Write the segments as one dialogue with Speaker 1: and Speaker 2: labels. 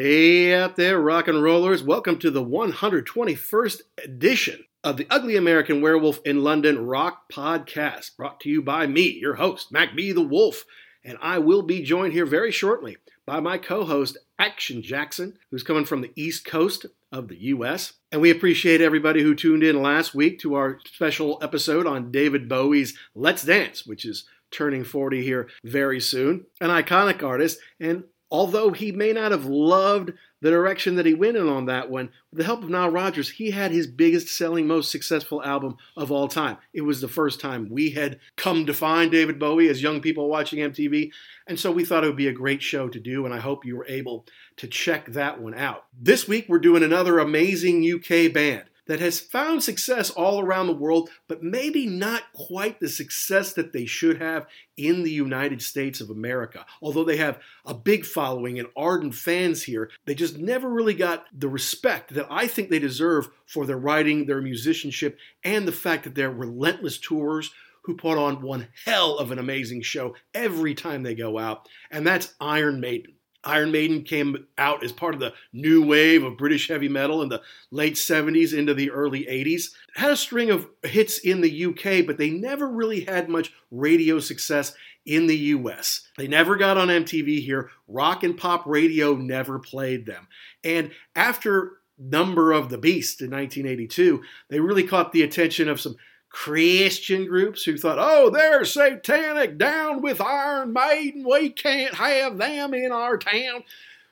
Speaker 1: Hey out there, rock and rollers. Welcome to the 121st edition of the Ugly American Werewolf in London Rock Podcast, brought to you by me, your host, Mac B. the Wolf. And I will be joined here very shortly by my co host, Action Jackson, who's coming from the East Coast of the U.S. And we appreciate everybody who tuned in last week to our special episode on David Bowie's Let's Dance, which is turning 40 here very soon. An iconic artist, and although he may not have loved the direction that he went in on that one, with the help of Nile Rodgers, he had his biggest selling, most successful album of all time. It was the first time we had come to find David Bowie as young people watching MTV, and so we thought it would be a great show to do, and I hope you were able to check that one out. This week, we're doing another amazing UK band that has found success all around the world, but maybe not quite the success that they should have in the United States of America. Although they have a big following and ardent fans here, they just never really got the respect that I think they deserve for their writing, their musicianship, and the fact that they're relentless tours who put on one hell of an amazing show every time they go out, and that's Iron Maiden. Iron Maiden came out as part of the new wave of British heavy metal in the late 70s into the early 80s. Had a string of hits in the UK, but they never really had much radio success in the US. They never got on MTV here. Rock and pop radio never played them. And after Number of the Beast in 1982, they really caught the attention of some Christian groups who thought, oh, they're satanic, down with Iron Maiden, we can't have them in our town.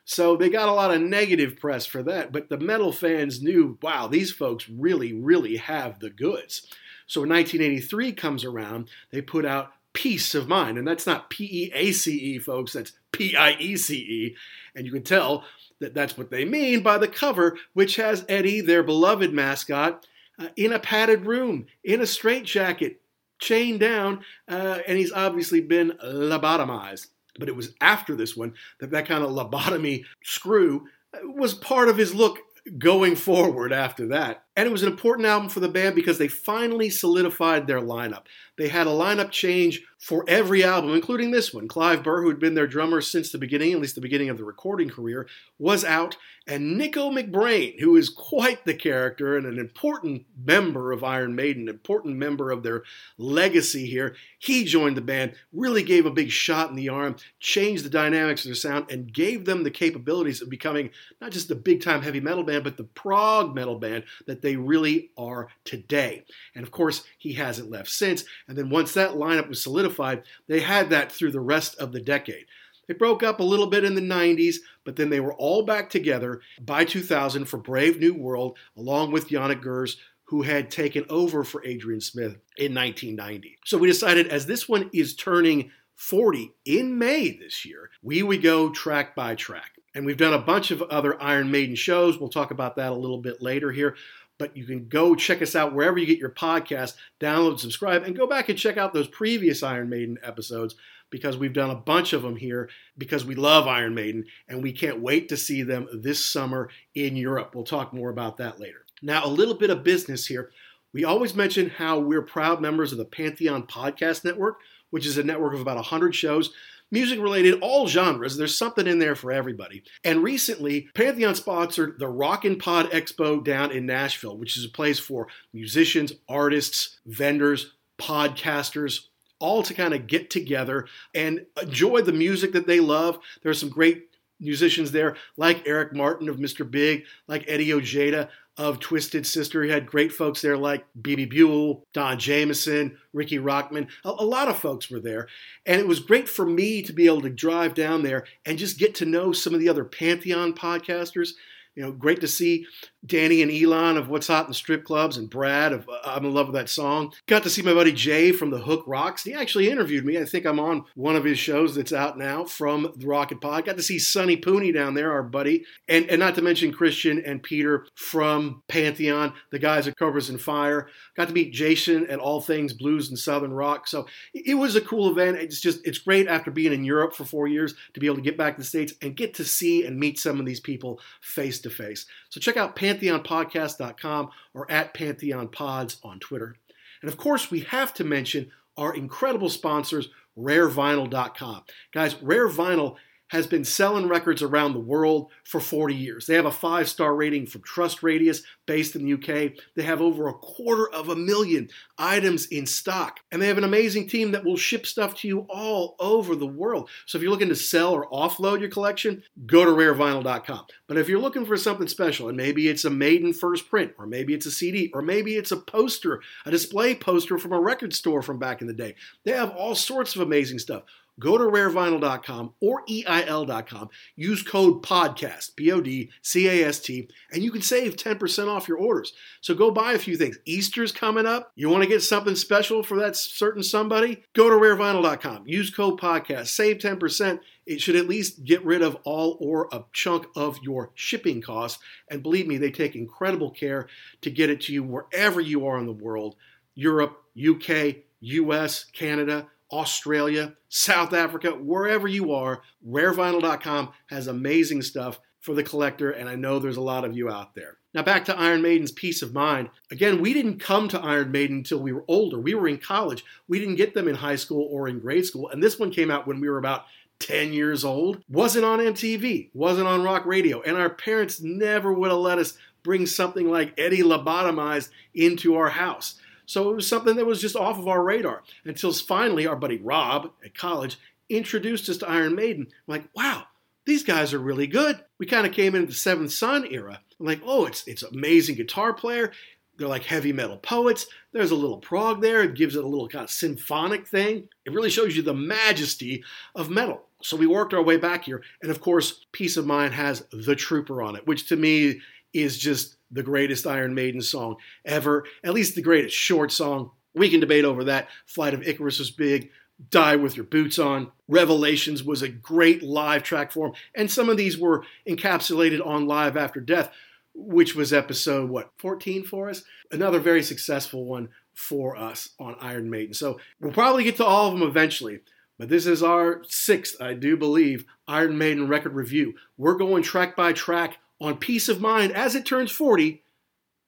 Speaker 1: So they got a lot of negative press for that, but the metal fans knew, wow, these folks really, really have the goods. So when 1983 comes around, they put out Piece of Mind, and that's not P E A C E, folks, that's P I E C E. And you can tell that that's what they mean by the cover, which has Eddie, their beloved mascot, uh, in a padded room, in a straitjacket, chained down, uh, and he's obviously been lobotomized. But it was after this one that that kind of lobotomy screw uh, was part of his look going forward after that. And it was an important album for the band because they finally solidified their lineup. They had a lineup change for every album, including this one. Clive Burr, who had been their drummer since the beginning, at least the beginning of the recording career, was out. And Nicko McBrain, who is quite the character and an important member of Iron Maiden, an important member of their legacy here, he joined the band, really gave a big shot in the arm, changed the dynamics of their sound, and gave them the capabilities of becoming not just the big time heavy metal band, but the prog metal band that they really are today. And of course, he hasn't left since. And then once that lineup was solidified, they had that through the rest of the decade. They broke up a little bit in the 90s, but then they were all back together by 2000 for Brave New World, along with Janick Gers, who had taken over for Adrian Smith in 1990. So we decided as this one is turning 40 in May this year, we would go track by track. And we've done a bunch of other Iron Maiden shows. We'll talk about that a little bit later here but you can go check us out wherever you get your podcast, download, subscribe, and go back and check out those previous Iron Maiden episodes because we've done a bunch of them here because we love Iron Maiden and we can't wait to see them this summer in Europe. We'll talk more about that later. Now, a little bit of business here. We always mention how we're proud members of the Pantheon Podcast Network, which is a network of about 100 shows music related, all genres. There's something in there for everybody. And recently, Pantheon sponsored the Rockin' Pod Expo down in Nashville, which is a place for musicians, artists, vendors, podcasters, all to kind of get together and enjoy the music that they love. There's some great musicians there, like Eric Martin of Mr. Big, like Eddie Ojeda of Twisted Sister. He had great folks there like Bebe Buell, Don Jamieson, Ricky Rockman. A, a, lot of folks were there. And it was great for me to be able to drive down there and just get to know some of the other Pantheon podcasters. You know, great to see Danny and Elon of What's Hot in Strip Clubs and Brad of uh, I'm in Love with That Song. Got to see my buddy Jay from The Hook Rocks. He actually interviewed me. I think I'm on one of his shows that's out now from the Rocket Pod. Got to see Sonny Pooney down there, our buddy. And, and not to mention Christian and Peter from Pantheon, the guys at Cobras and Fire. Got to meet Jason at All Things Blues and Southern Rock. So it was a cool event. It's just, it's great after being in Europe for four years to be able to get back to the States and get to see and meet some of these people face to face. So check out pantheonpodcast.com or at pantheonpods on Twitter. And of course, we have to mention our incredible sponsors, rarevinyl.com. Guys, Rare Vinyl has been selling records around the world for 40 years. They have a five star rating from Trust Radius based in the UK. They have over a quarter of a million items in stock. And they have an amazing team that will ship stuff to you all over the world. So if you're looking to sell or offload your collection, go to rarevinyl.com. But if you're looking for something special, and maybe it's a maiden first print, or maybe it's a CD, or maybe it's a poster, a display poster from a record store from back in the day, they have all sorts of amazing stuff go to rarevinyl.com or EIL.com, use code PODCAST, P O D C A S T, and you can save 10% off your orders. So go buy a few things. Easter's coming up. You want to get something special for that certain somebody? Go to rarevinyl.com, use code PODCAST, save 10%. It should at least get rid of all or a chunk of your shipping costs. And believe me, they take incredible care to get it to you wherever you are in the world Europe, UK, US, Canada Australia, South Africa, wherever you are, rarevinyl.com has amazing stuff for the collector, and I know there's a lot of you out there. Now, back to Iron Maiden's piece of Mind. Again, we didn't come to Iron Maiden until we were older. We were in college. We didn't get them in high school or in grade school, and this one came out when we were about 10 years old. Wasn't on MTV, wasn't on rock radio, and our parents never would have let us bring something like Eddie Lobotomized into our house. So it was something that was just off of our radar until finally our buddy Rob at college introduced us to Iron Maiden. I'm like, wow, these guys are really good. We kind of came into the Seventh Son era. I'm like, oh, it's it's amazing guitar player. They're like heavy metal poets. There's a little prog there. It gives it a little kind of symphonic thing. It really shows you the majesty of metal. So we worked our way back here. And of course, Piece of Mind has The Trooper on it, which to me is just the greatest Iron Maiden song ever, at least the greatest short song. We can debate over that. Flight of Icarus was big. Die with Your Boots On. Revelations was a great live track form. And some of these were encapsulated on Live After Death, which was episode, what, 14 for us? Another very successful one for us on Iron Maiden. So we'll probably get to all of them eventually. But this is our sixth, I do believe, Iron Maiden record review. We're going track by track on piece of Mind as it turns 40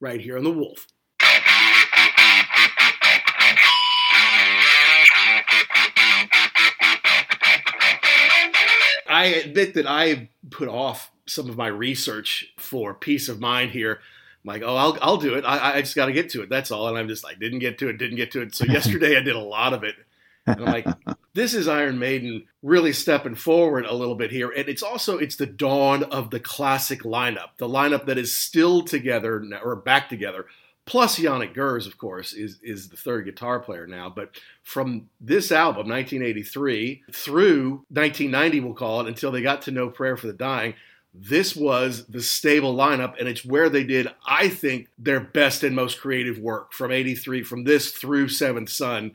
Speaker 1: right here on The Wolf. I admit that I put off some of my research for piece of Mind here. I'm like, oh, I'll, I'll do it. I, I just got to get to it. That's all. And I'm just like, didn't get to it, didn't get to it. So yesterday I did a lot of it. And I'm like, this is Iron Maiden really stepping forward a little bit here. And it's also it's the dawn of the classic lineup, the lineup that is still together now, or back together. Plus Janick Gers, of course, is is the third guitar player now. But from this album, 1983, through 1990, we'll call it, until they got to No Prayer for the Dying, this was the stable lineup, and it's where they did, I think, their best and most creative work from 83, from this through Seventh Son.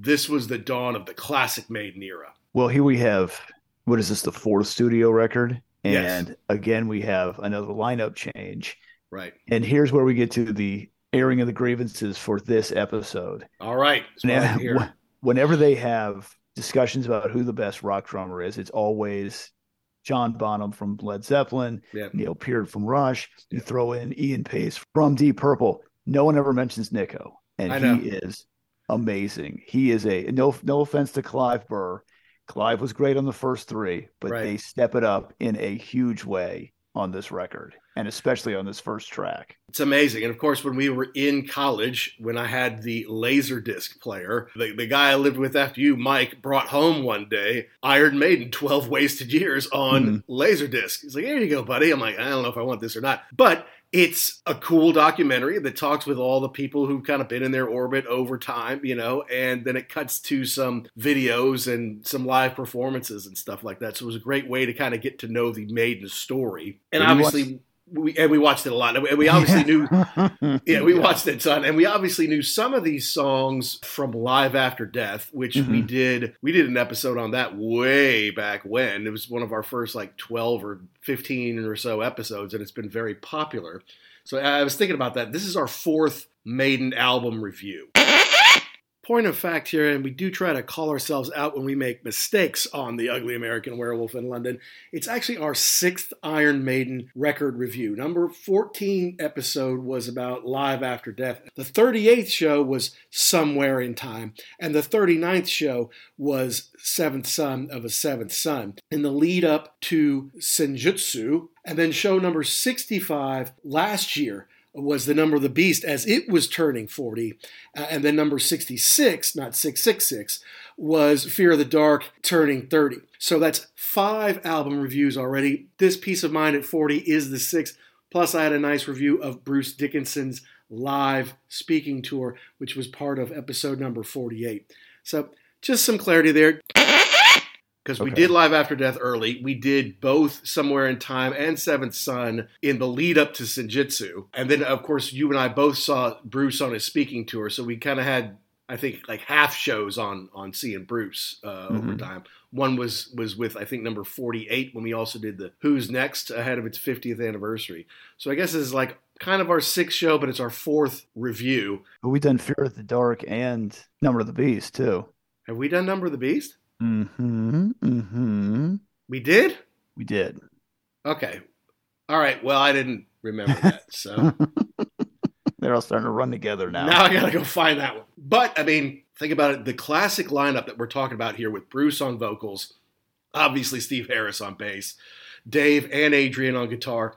Speaker 1: This was the dawn of the classic Maiden era.
Speaker 2: Well, here we have what is this, the fourth studio record? And
Speaker 1: Yes.
Speaker 2: again, we have another lineup change.
Speaker 1: Right.
Speaker 2: And here's where we get to the airing of the grievances for this episode.
Speaker 1: All right.
Speaker 2: Now, whenever they have discussions about who the best rock drummer is, it's always John Bonham from Led Zeppelin, yep. Neil Peart from Rush. You throw in Ian Paice from Deep Purple. No one ever mentions Nicko, and he is amazing. He is a no no offense to Clive Burr. Clive was great on the first three, but right. they step it up in a huge way on this record and especially on this first track.
Speaker 1: It's amazing. And of course, when we were in college, when I had the Laserdisc player, the, the guy I lived with after you, Mike, brought home one day Iron Maiden 12 Wasted Years on mm-hmm. Laserdisc. He's like, here you go, buddy. I'm like, I don't know if I want this or not. But it's a cool documentary that talks with all the people who've kind of been in their orbit over time, you know, and then it cuts to some videos and some live performances and stuff like that. So it was a great way to kind of get to know the Maiden story. And obviously, we and we watched it a lot, and we obviously knew. yeah, we watched it, son, and we obviously knew some of these songs from Live After Death, which mm-hmm. we did. We did an episode on that way back when. It was one of our first like twelve or fifteen or so episodes, and it's been very popular. So I was thinking about that. This is our fourth Maiden album review point of fact here, and we do try to call ourselves out when we make mistakes on the Ugly American Werewolf in London. It's actually our sixth Iron Maiden record review. Number 14 episode was about Live After Death. The 38th show was Somewhere in Time, and the 39th show was Seventh Son of a Seventh Son. In the lead up to Senjutsu, and then show number 65 last year was the number of the beast as it was turning 40. Uh, and then number 66, not 666, was Fear of the Dark turning 30. So that's five album reviews already. This Piece of Mind at 40 is the sixth. Plus, I had a nice review of Bruce Dickinson's live speaking tour, which was part of episode number 48. So just some clarity there because okay. we did live after death early. We did both somewhere in time and Seventh Son in the lead up to Senjutsu, and then of course you and I both saw Bruce on his speaking tour, so we kind of had I think like half shows on on seeing Bruce uh, mm-hmm. over time. One was was with I think number forty eight when we also did the Who's Next ahead of its fiftieth anniversary. So I guess this is like kind of our sixth show, but it's our fourth review.
Speaker 2: But we done Fear of the Dark and Number of the Beast too.
Speaker 1: Have we done Number of the Beast?
Speaker 2: Mm-hmm. Mm-hmm.
Speaker 1: We did?
Speaker 2: We did.
Speaker 1: Okay. All right. Well, I didn't remember that. So
Speaker 2: they're all starting to run together now.
Speaker 1: Now I gotta go find that one. But I mean, think about it. The classic lineup that we're talking about here with Bruce on vocals, obviously Steve Harris on bass, Dave and Adrian on guitar,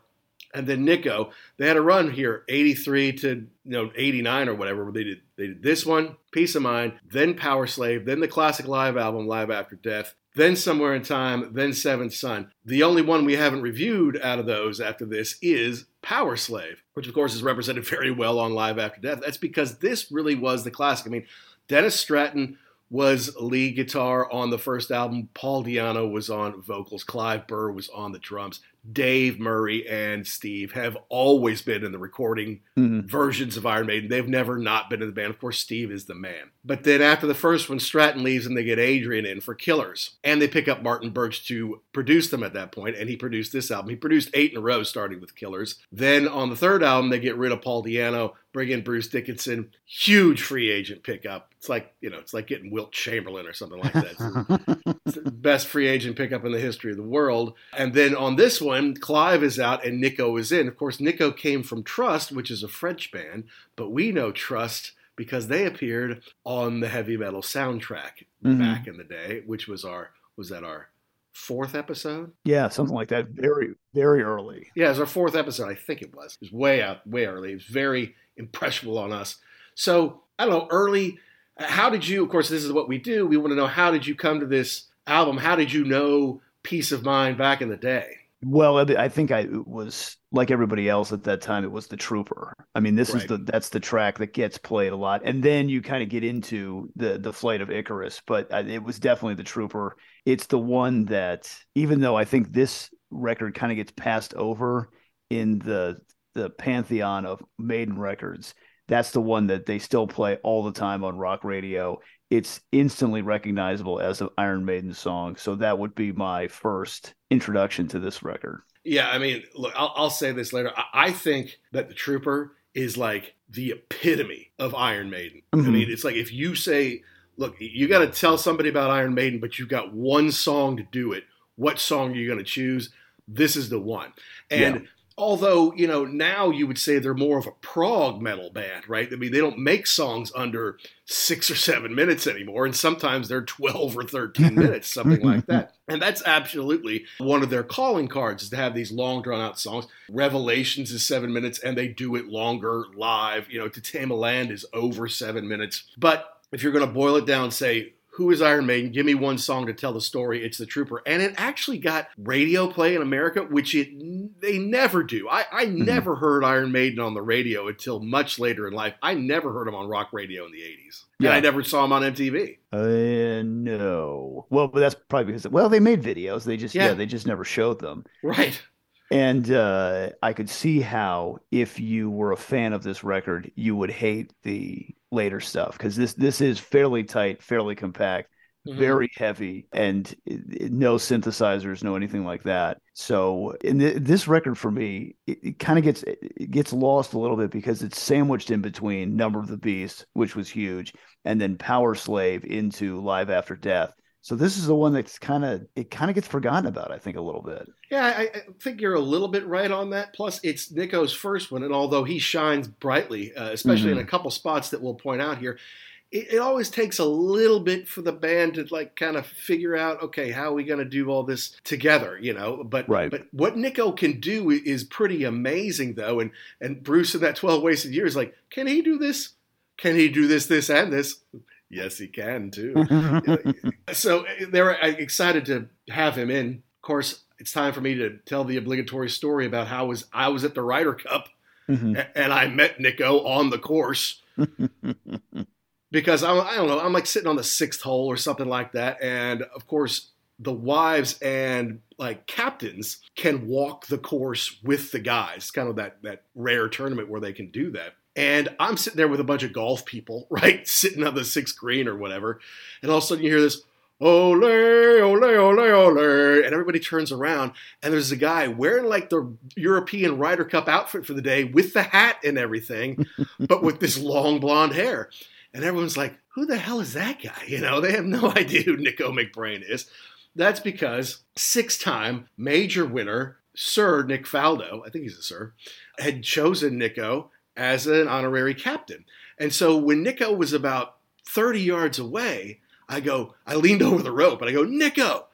Speaker 1: and then Nicko. They had a run here, 83 to you know 89 or whatever. They did they did this one, Piece of Mind, then Powerslave, then the classic live album, Live After Death, then Somewhere in Time, then Seventh Son. The only one we haven't reviewed out of those after this is Powerslave, which of course is represented very well on Live After Death. That's because this really was the classic. I mean, Dennis Stratton was lead guitar on the first album. Paul Di'Anno was on vocals. Clive Burr was on the drums. Dave Murray and Steve have always been in the recording mm-hmm. versions of Iron Maiden. They've never not been in the band. Of course, Steve is the man. But then after the first one, Stratton leaves and they get Adrian in for Killers. And they pick up Martin Birch to produce them at that point, and he produced this album. He produced eight in a row, starting with Killers. Then on the third album, they get rid of Paul Di'Anno, bring in Bruce Dickinson. Huge free agent pickup. It's like, you know, it's like getting Wilt Chamberlain or something like that. best free agent pickup in the history of the world. And then on this one, one, Clive is out and Nicko is in. Of course, Nicko came from Trust, which is a French band, but we know Trust because they appeared on the heavy metal soundtrack mm-hmm. back in the day, which was our was that our fourth episode?
Speaker 2: Yeah, something like that. Very, very early.
Speaker 1: Yeah, it was our fourth episode. I think it was. It was way out, way early. It was very impressionable on us. So I don't know, early. How did you? Of course, this is what we do. We want to know how did you come to this album? How did you know piece of Mind back in the day?
Speaker 2: Well, I think I was like everybody else at that time. It was the Trooper. I mean, this right. is the that's the track that gets played a lot, and then you kind of get into the the flight of Icarus. But it was definitely the Trooper. It's the one that, even though I think this record kind of gets passed over in the the pantheon of Maiden records, that's the one that they still play all the time on rock radio it's instantly recognizable as an Iron Maiden song. So that would be my first introduction to this record.
Speaker 1: Yeah, I mean, look, I'll, I'll say this later. I, I think that the Trooper is like the epitome of Iron Maiden.
Speaker 2: Mhm.
Speaker 1: I mean, it's like if you say, look, you got to tell somebody about Iron Maiden, but you've got one song to do it. What song are you going to choose? This is the one. And although, you know, now you would say they're more of a prog metal band, right? I mean, they don't make songs under six or seven minutes anymore. And sometimes they're 12 or 13 minutes, something like that. And that's absolutely one of their calling cards is to have these long drawn out songs. Revelations is seven minutes and they do it longer live. You know, To Tame a Land is over seven minutes. But if you're going to boil it down, say, who is Iron Maiden? Give me one song to tell the story. It's The Trooper. And it actually got radio play in America, which it they never do. I, I
Speaker 2: Mm-hmm.
Speaker 1: never heard Iron Maiden on the radio until much later in life. I never heard them on rock radio in the 80s. And
Speaker 2: Yeah.
Speaker 1: I never saw them on MTV.
Speaker 2: Uh, no. Well, but that's probably because well, they made videos. They just yeah,
Speaker 1: Yeah.
Speaker 2: they just never showed them.
Speaker 1: Right.
Speaker 2: And uh, I could see how if you were a fan of this record, you would hate the later stuff because this this is fairly tight, fairly compact,
Speaker 1: Mhm.
Speaker 2: very heavy, and it- it- no synthesizers, no anything like that. So, in th- this record for me, it, it kind of gets it gets lost a little bit because it's sandwiched in between Number of the Beast, which was huge, and then Powerslave into Live After Death. So this is the one that's kind of it kind of gets forgotten about, I think, a little bit.
Speaker 1: Yeah, I, I think you're a little bit right on that. Plus, it's Nicko's first one, and although he shines brightly, uh, especially in a couple spots that we'll point out here, it, it always takes a little bit for the band to like kind of figure out, okay, how are we going to do all this together, you know? But
Speaker 2: Right.
Speaker 1: but what Nicko can do is pretty amazing, though. And and Bruce in that Twelve Wasted Years, like, can he do this? Can he do this, this, and this? Yes, he can too so uh, they were excited to have him in. Of course, it's time for me to tell the obligatory story about how was I was at the Ryder Cup
Speaker 2: Mhm.
Speaker 1: and I met Nicko on the course because I'm, I don't know I'm like sitting on the sixth hole or something like that, and of course the wives and like captains can walk the course with the guys. It's Kind of that that rare tournament where they can do that. And I'm sitting there with a bunch of golf people, right, sitting on the sixth green or whatever, and all of a sudden you hear this. Ole, ole, ole, ole. And everybody turns around, and there's a guy wearing like the European Ryder Cup outfit for the day with the hat and everything, but with this long blonde hair. And everyone's like, who the hell is that guy? You know, they have no idea who Nicko McBrain is. That's because six time major winner, Sir Nick Faldo, I think he's a Sir, had chosen Nicko as an honorary captain. And so when Nicko was about 30 yards away, I go, I leaned over the rope and I go, Nicko,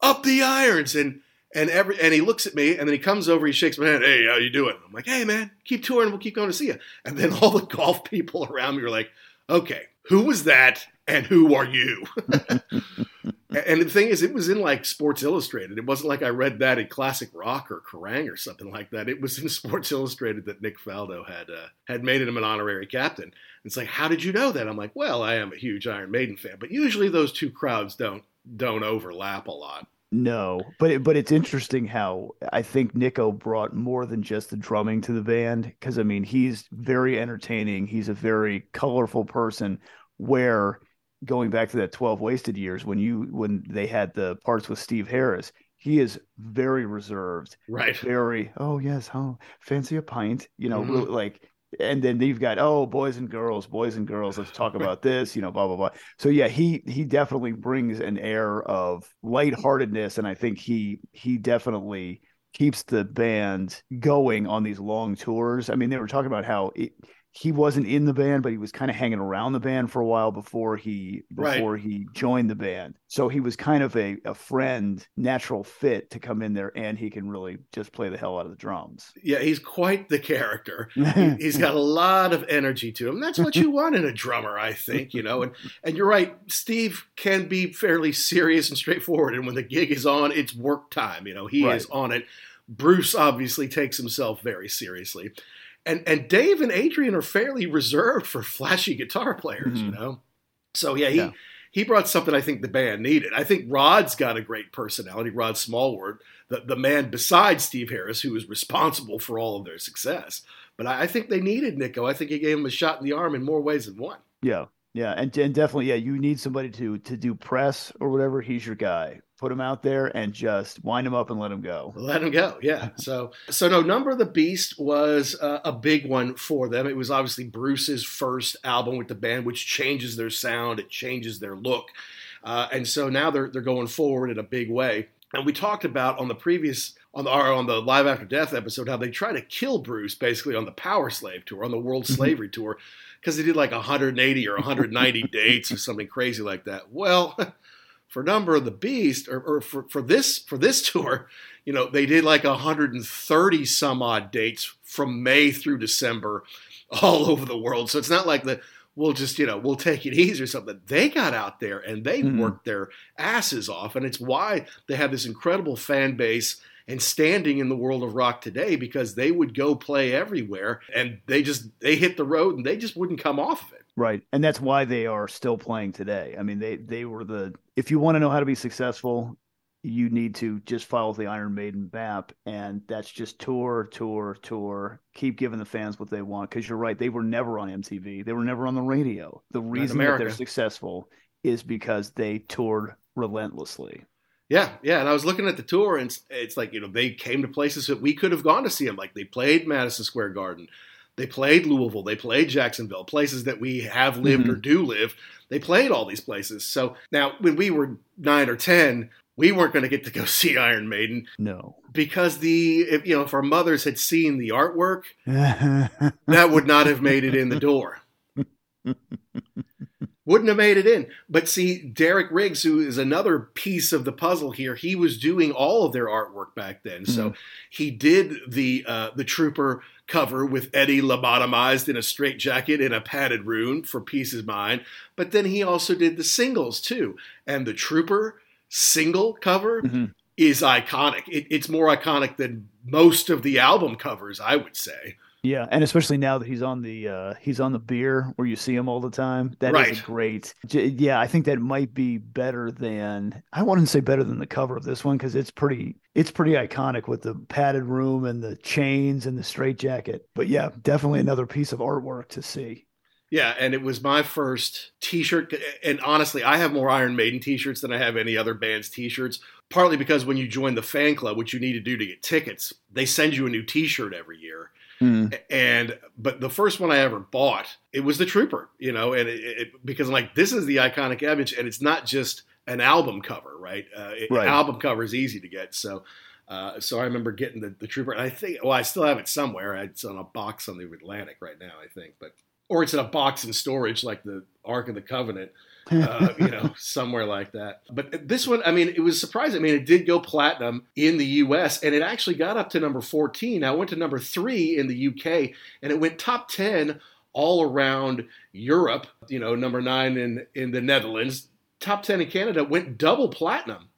Speaker 1: up the irons. And and every and he looks at me and then he comes over, he shakes my hand, hey, how you doing? I'm like, hey man, keep touring, we'll keep going to see you. And then all the golf people around me were like, okay, who was that and who are you? and the thing is, it was in like Sports Illustrated. It wasn't like I read that in Classic Rock or Kerrang or something like that. It was in Sports Illustrated that Nick Faldo had uh, had made him an honorary captain. It's like, how did you know that? I'm like, well, I am a huge Iron Maiden fan, but usually those two crowds don't don't overlap a lot.
Speaker 2: No, but it, but it's interesting how I think Nicko brought more than just the drumming to the band because I mean he's very entertaining. He's a very colorful person. Where going back to that twelve wasted years when you when they had the parts with Steve Harris, he is very reserved,
Speaker 1: Right.
Speaker 2: very oh yes, oh fancy a pint, you know,
Speaker 1: Mhm.
Speaker 2: like. And then you've got oh boys and girls, boys and girls. Let's talk about this, you know, blah blah blah. So yeah, he he definitely brings an air of lightheartedness, and I think he he definitely keeps the band going on these long tours. I mean, they were talking about how it, he wasn't in the band, but he was kind of hanging around the band for a while before he
Speaker 1: Right.
Speaker 2: before he joined the band. So he was kind of a a friend, natural fit to come in there, and he can really just play the hell out of the drums.
Speaker 1: Yeah, he's quite the character. He- he's got a lot of energy to him. That's what you want in a drummer, I think, you know. And and you're right, Steve can be fairly serious and straightforward and when the gig is on, it's work time, you know. He
Speaker 2: Right.
Speaker 1: is on it. Bruce obviously takes himself very seriously. And and Dave and Adrian are fairly reserved for flashy guitar players, you
Speaker 2: Mhm.
Speaker 1: know. So yeah, he
Speaker 2: Yeah.
Speaker 1: he brought something I think the band needed. I think Rod's got a great personality, Rod Smallwood, the, the man besides Steve Harris who is responsible for all of their success. But I, I think they needed Nicko. I think he gave him a shot in the arm in more ways than one.
Speaker 2: Yeah, yeah, and and definitely, yeah, you need somebody to to do press or whatever. He's your guy put him out there and just wind him up and let him go.
Speaker 1: Let him go. Yeah. So so no, Number of the Beast was uh, a big one for them. It was obviously Bruce's first album with the band, which changes their sound, it changes their look, uh, and so now they're they're going forward in a big way. And we talked about on the previous on the on the Live After Death episode how they try to kill Bruce basically on the Powerslave tour, on the World mm-hmm. Slavery tour, because they did like 180 or 190 dates or something crazy like that. Well, for Number of the Beast or, or for, for this for this tour, you know, they did like 130 some odd dates from May through December all over the world. So it's not like the we'll just you know we'll take it easy or something they got out there and they mm-hmm. worked their asses off and it's why they have this incredible fan base and standing in the world of rock today because they would go play everywhere and they just they hit the road and they just wouldn't come off of it
Speaker 2: right and that's why they are still playing today i mean they they were the if you want to know how to be successful you need to just follow the Iron Maiden BAP, and that's just tour, tour, tour. Keep giving the fans what they want because you're right. They were never on MTV. They were never on the radio. The reason that they're successful is because they toured relentlessly.
Speaker 1: Yeah, yeah. And I was looking at the tour, and it's, it's like you know they came to places that we could have gone to see them. Like they played Madison Square Garden. They played Louisville. They played Jacksonville, places that we have lived mm-hmm. or do live. They played all these places. So now, when we were nine or 10, we weren't going to get to go see Iron Maiden.
Speaker 2: No.
Speaker 1: Because the, if, you know, if our mothers had seen the artwork, that would not have made it in the door. Wouldn't have made it in. But see, Derek Riggs, who is another piece of the puzzle here, he was doing all of their artwork back then. Mm-hmm. So he did the uh, the Trooper cover with Eddie lobotomized in a straitjacket in a padded room for Piece of Mind. But then he also did the singles too. And the Trooper single cover mm-hmm. is iconic. It, it's more iconic than most of the album covers, I would say.
Speaker 2: Yeah, and especially now that he's on the uh, he's on the beer where you see him all the time. That right. is great. Yeah, I think that might be better than I wouldn't say better than the cover of this one because it's pretty it's pretty iconic with the padded room and the chains and the straight jacket. But yeah, definitely another piece of artwork to see.
Speaker 1: Yeah, and it was my first T-shirt. And honestly, I have more Iron Maiden T-shirts than I have any other band's T-shirts. Partly because when you join the fan club, which you need to do to get tickets, they send you a new T-shirt every year. Mm. And but the first one I ever bought, it was the Trooper, you know, and it, it, because I'm like, this is the iconic image, and it's not just an album cover, right? Uh, it, right. Album cover is easy to get, so. Uh, so I remember getting the, the Trooper, and I think, well, I still have it somewhere. It's on a box on the Atlantic right now, I think. But or it's in a box in storage like the Ark of the Covenant, uh, you know, somewhere like that. But this one, I mean, it was surprising. I mean, it did go platinum in the U.S. and it actually got up to number 14. Now it went to number three in the U.K. and it went top 10 all around Europe. You know, number nine in in the Netherlands, top 10 in Canada. Went double platinum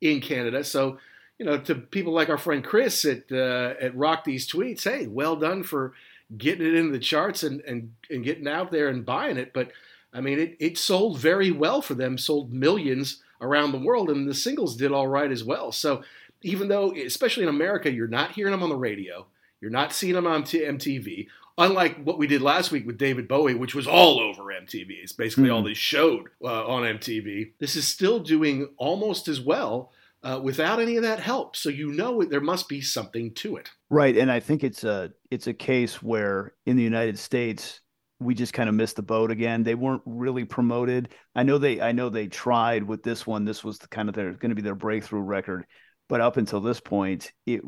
Speaker 1: in Canada. So. You know, to people like our friend Chris at uh, at Rock These Tweets, hey, well done for getting it into the charts and, and, and getting out there and buying it. But I mean, it, it sold very well for them, sold millions around the world, and the singles did all right as well. So even though, especially in America, you're not hearing them on the radio, you're not seeing them on MTV. Unlike what we did last week with David Bowie, which was all over MTV, it's basically mm-hmm. all they showed uh, on MTV. This is still doing almost as well uh, without any of that help. So you know there must be something to it.
Speaker 2: Right, and I think it's a it's a case where in the United States we just kind of missed the boat again. They weren't really promoted. I know they I know they tried with this one. This was the kind of their going to be their breakthrough record, but up until this point, it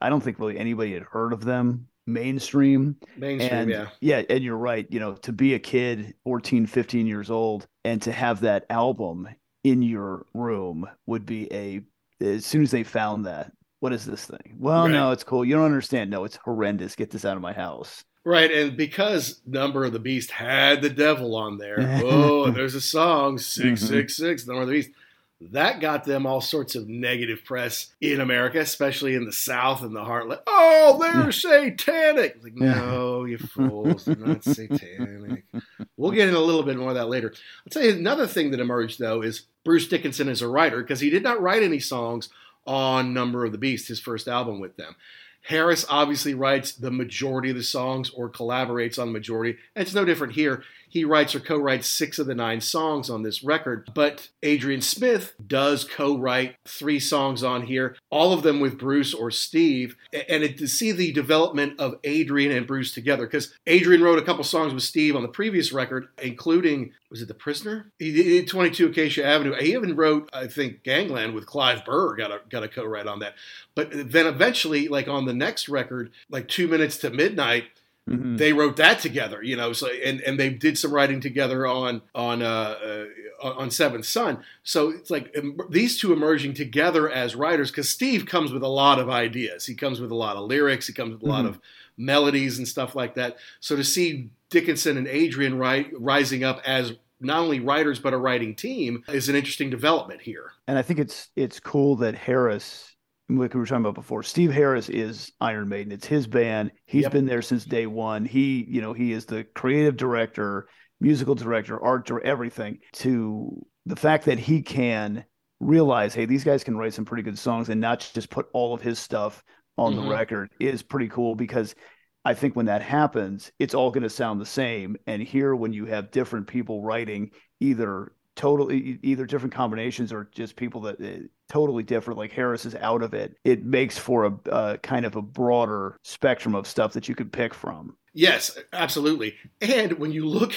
Speaker 2: I don't think really anybody had heard of them mainstream
Speaker 1: mainstream
Speaker 2: and,
Speaker 1: yeah
Speaker 2: yeah and you're right you know to be a kid 14 15 years old and to have that album in your room would be a as soon as they found that what is this thing well right. no it's cool you don't understand no it's horrendous get this out of my house
Speaker 1: right and because number of the beast had the devil on there oh there's a song 666 mm-hmm. number of the beast that got them all sorts of negative press in America, especially in the South and the heartland. Oh, they're satanic. Like, no, you fools, they're not satanic. We'll get in a little bit more of that later. I'll tell you another thing that emerged though is Bruce Dickinson as a writer because he did not write any songs on Number of the Beast, his first album with them. Harris obviously writes the majority of the songs or collaborates on the majority. And it's no different here he writes or co writes six of the nine songs on this record. But Adrian Smith does co write three songs on here, all of them with Bruce or Steve. And it, to see the development of Adrian and Bruce together, because Adrian wrote a couple songs with Steve on the previous record, including was it The Prisoner? He did 22 Acacia Avenue. He even wrote, I think, Gangland with Clive Burr, got a, got a co write on that. But then eventually, like on the next record, like Two Minutes to Midnight, Mm-hmm. They wrote that together, you know. So and and they did some writing together on on uh, uh on Seventh Son. So it's like these two emerging together as writers because Steve comes with a lot of ideas. He comes with a lot of lyrics. He comes with a lot mm-hmm. of melodies and stuff like that. So to see Dickinson and Adrian rising up as not only writers but a writing team is an interesting development here.
Speaker 2: And I think it's it's cool that Harris like we were talking about before, Steve Harris is Iron Maiden. It's his band. He's yep. been there since day one. He, you know, he is the creative director, musical director, art director, everything. To the fact that he can realize, hey, these guys can write some pretty good songs and not just put all of his stuff on mm-hmm. the record is pretty cool because I think when that happens, it's all going to sound the same. And here, when you have different people writing either totally either different combinations or just people that uh, totally different like harris is out of it it makes for a uh, kind of a broader spectrum of stuff that you could pick from
Speaker 1: yes absolutely and when you look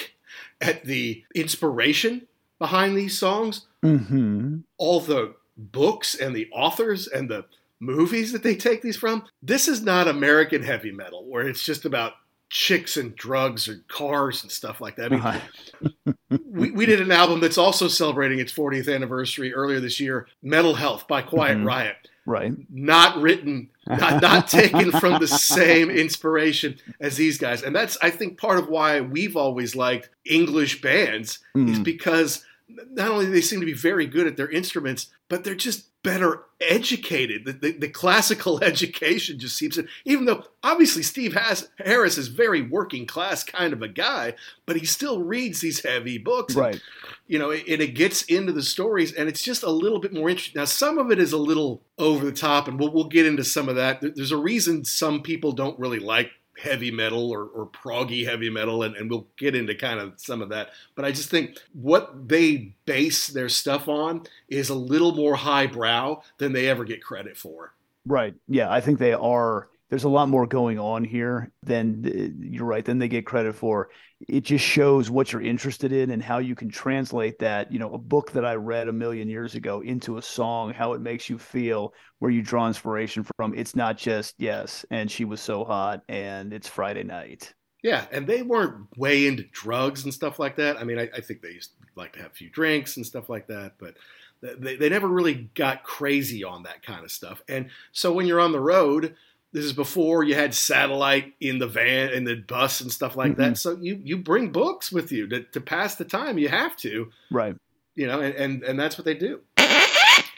Speaker 1: at the inspiration behind these songs
Speaker 2: mm-hmm.
Speaker 1: all the books and the authors and the movies that they take these from this is not american heavy metal where it's just about chicks and drugs and cars and stuff like that. I mean, uh-huh. we, we did an album that's also celebrating its 40th anniversary earlier this year, Metal Health by Quiet mm-hmm. Riot.
Speaker 2: Right.
Speaker 1: Not written, not, not taken from the same inspiration as these guys. And that's, I think, part of why we've always liked English bands mm. is because not only do they seem to be very good at their instruments, but they're just better educated. The, the, the, classical education just seems, to, even though obviously Steve has, Harris is very working class kind of a guy, but he still reads these heavy books.
Speaker 2: Right. And,
Speaker 1: you know, and it gets into the stories, and it's just a little bit more interesting. Now, some of it is a little over the top, and we'll, we'll get into some of that. There's a reason some people don't really like heavy metal or, or proggy heavy metal, and, and we'll get into kind of some of that. But I just think what they base their stuff on is a little more highbrow than they ever get credit for.
Speaker 2: Right. Yeah, I think they are there's a lot more going on here than you're right than they get credit for it just shows what you're interested in and how you can translate that you know a book that i read a million years ago into a song how it makes you feel where you draw inspiration from. It's not just yes and she was so hot and it's friday night.
Speaker 1: Yeah and they weren't way into drugs and stuff like that. I mean i, I think they used to like to have a few drinks and stuff like that but they, they never really got crazy on that kind of stuff. And so when you're on the road this is before you had satellite in the van and the bus and stuff like mm-hmm. that. So you you bring books with you to, to pass the time. You have to,
Speaker 2: right?
Speaker 1: You know, and, and, and that's what they do.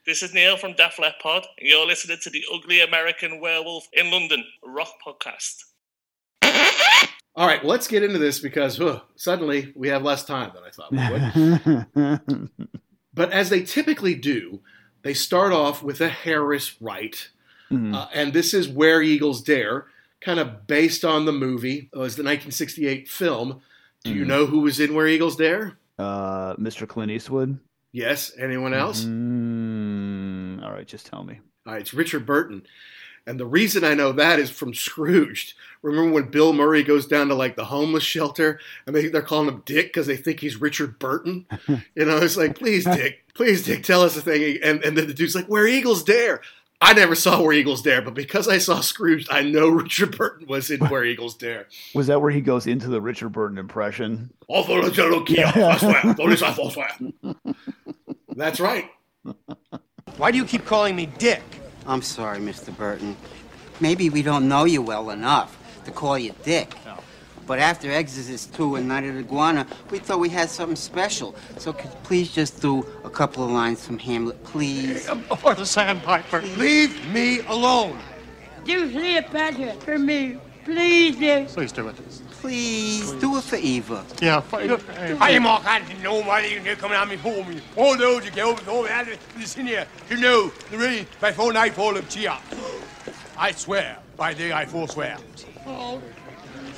Speaker 3: This is Neil from Def Leppard, Pod, and you're listening to the Ugly American Werewolf in London rock podcast.
Speaker 1: All right, let's get into this because suddenly we have less time than I thought we would. but as they typically do, they start off with a Harris write Mm-hmm. Uh, and this is Where Eagles Dare, kind of based on the movie. It was the 1968 film. Do mm-hmm. you know who was in Where Eagles Dare?
Speaker 2: Uh, Mr. Clint Eastwood.
Speaker 1: Yes. Anyone else?
Speaker 2: Mm-hmm. All right, just tell me.
Speaker 1: All right, it's Richard Burton. And the reason I know that is from Scrooged. Remember when Bill Murray goes down to like the homeless shelter and they, they're calling him Dick because they think he's Richard Burton? you know, it's like, please, Dick, please, Dick, tell us a thing. And, and then the dude's like, Where Eagles Dare? I never saw Where Eagles Dare, but because I saw Scrooge, I know Richard Burton was in Where Eagles Dare.
Speaker 2: Was that where he goes into the Richard Burton impression?
Speaker 1: That's right.
Speaker 4: Why do you keep calling me Dick?
Speaker 5: I'm sorry, Mr. Burton. Maybe we don't know you well enough to call you Dick. No. But after Exorcist 2 and Night of the Iguana, we thought we had something special. So could you please just do a couple of lines from Hamlet, please?
Speaker 4: Uh, or the Sandpiper. Please. Leave me alone.
Speaker 6: Do Cleopatra for me, please, dear.
Speaker 4: Please do it.
Speaker 5: Please, please. do it for Eva.
Speaker 4: Yeah, for Eva. Hej, Mark, nobody can come out me for me. All those you go over and listen here. You know, the rain by four nightfall of Chia. I swear, by day I forswear. Oh.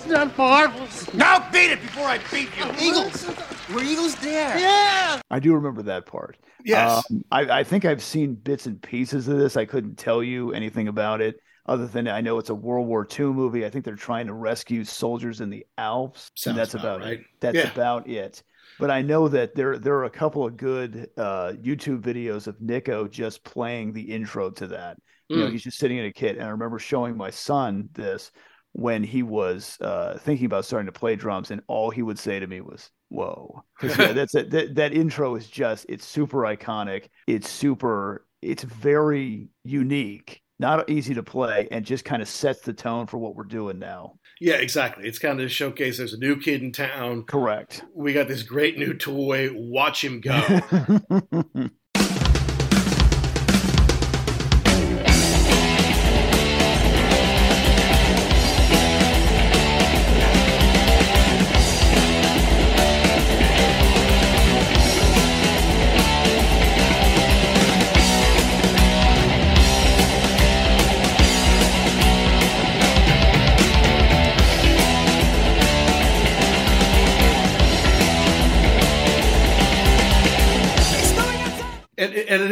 Speaker 6: It's not marvelous.
Speaker 4: Now beat it before I beat you.
Speaker 5: Eagles. Were Eagles there?
Speaker 6: Yeah.
Speaker 2: I do remember that part.
Speaker 1: Yes.
Speaker 2: Um, I, I think I've seen bits and pieces of this. I couldn't tell you anything about it other than I know it's a World War II movie. I think they're trying to rescue soldiers in the Alps.
Speaker 1: Sounds
Speaker 2: and that's
Speaker 1: about
Speaker 2: about,
Speaker 1: right.
Speaker 2: it. That's
Speaker 1: Yeah.
Speaker 2: about it. But I know that there there are a couple of good uh, YouTube videos of Nicko just playing the intro to that. You know,
Speaker 1: Mm.
Speaker 2: he's just sitting in a kit, and I remember showing my son this when he was uh, thinking about starting to play drums, and all he would say to me was, "Whoa!" yeah, that's it. That, that intro is just it's super iconic. It's super. It's very unique. Not easy to play, and just kind of sets the tone for what we're doing now.
Speaker 1: Yeah, exactly. It's kind of a showcase. There's a new kid in town.
Speaker 2: Correct.
Speaker 1: We got this great new toy. Watch him go.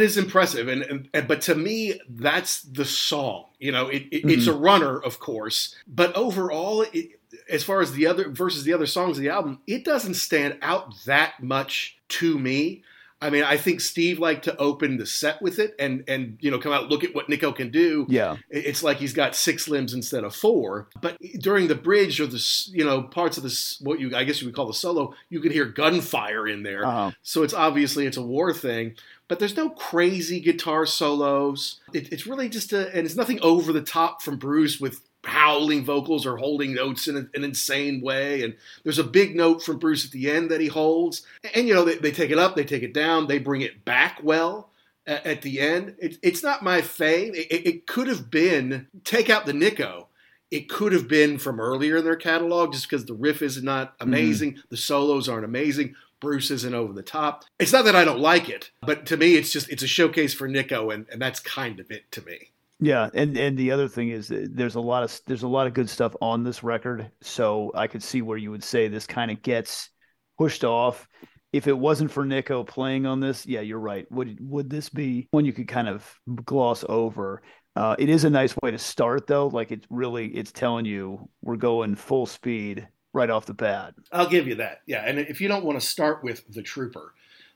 Speaker 1: it is impressive and, and, and but to me that's the song you know it, it, it's a mm-hmm. runner of course but overall it, as far as the other versus the other songs of the album it doesn't stand out that much to me i mean i think steve liked to open the set with it and and you know come out look at what nicko can do
Speaker 2: yeah.
Speaker 1: It's like he's got six limbs instead of four. But during the bridge or the you know parts of this what you I guess you would call the solo, you could hear gunfire in there.
Speaker 2: Uh-huh.
Speaker 1: So it's obviously it's a war thing. But there's no crazy guitar solos. It, it's really just a and it's nothing over the top from Bruce with howling vocals or holding notes in a, an insane way. And there's a big note from Bruce at the end that he holds. And you know they, they take it up, they take it down, they bring it back well a- at the end. It, it's not my fave. It, it- it could have been take out the Nicko. It could have been from earlier in their catalog, just because the riff is not mm-hmm. amazing, the solos aren't amazing, Bruce isn't over the top. It's not that I don't like it, but to me, it's just it's a showcase for Nicko, and, and that's kind of it to me.
Speaker 2: Yeah, and and the other thing is that there's a lot of there's a lot of good stuff on this record, so I could see where you would say this kind of gets pushed off. If it wasn't for Nicko playing on this, yeah, you're right. Would would this be one you could kind of gloss over? Uh, it is a nice way to start, though. Like it's really it's telling you we're going full speed right off the bat.
Speaker 1: I'll give you that. Yeah, and if you don't want to start with the Trooper,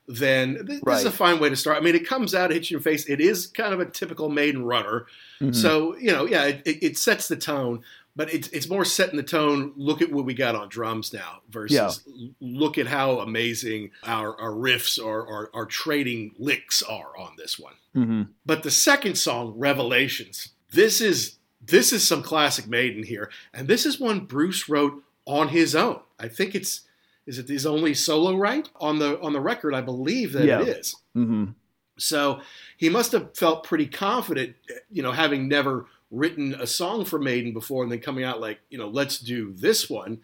Speaker 1: then th- this is a fine way to start. I mean, it comes out, hits you in the face. It is kind of a typical maiden runner.
Speaker 2: Mhm.
Speaker 1: So you know, yeah, it, it, sets the tone, but it's it's more setting the tone. Look at what we got on drums now versus
Speaker 2: Yeah.
Speaker 1: look at how amazing our, our riffs or our, our trading licks are on this one.
Speaker 2: Mhm.
Speaker 1: But the second song, Revelations, this is this is some classic Maiden here, and this is one Bruce wrote on his own. I think it's is it his only solo write on the on the record. I believe that
Speaker 2: Yeah.
Speaker 1: it is.
Speaker 2: Mhm.
Speaker 1: So he must have felt pretty confident, you know, having never written a song for Maiden before and then coming out like, you know, let's do this one.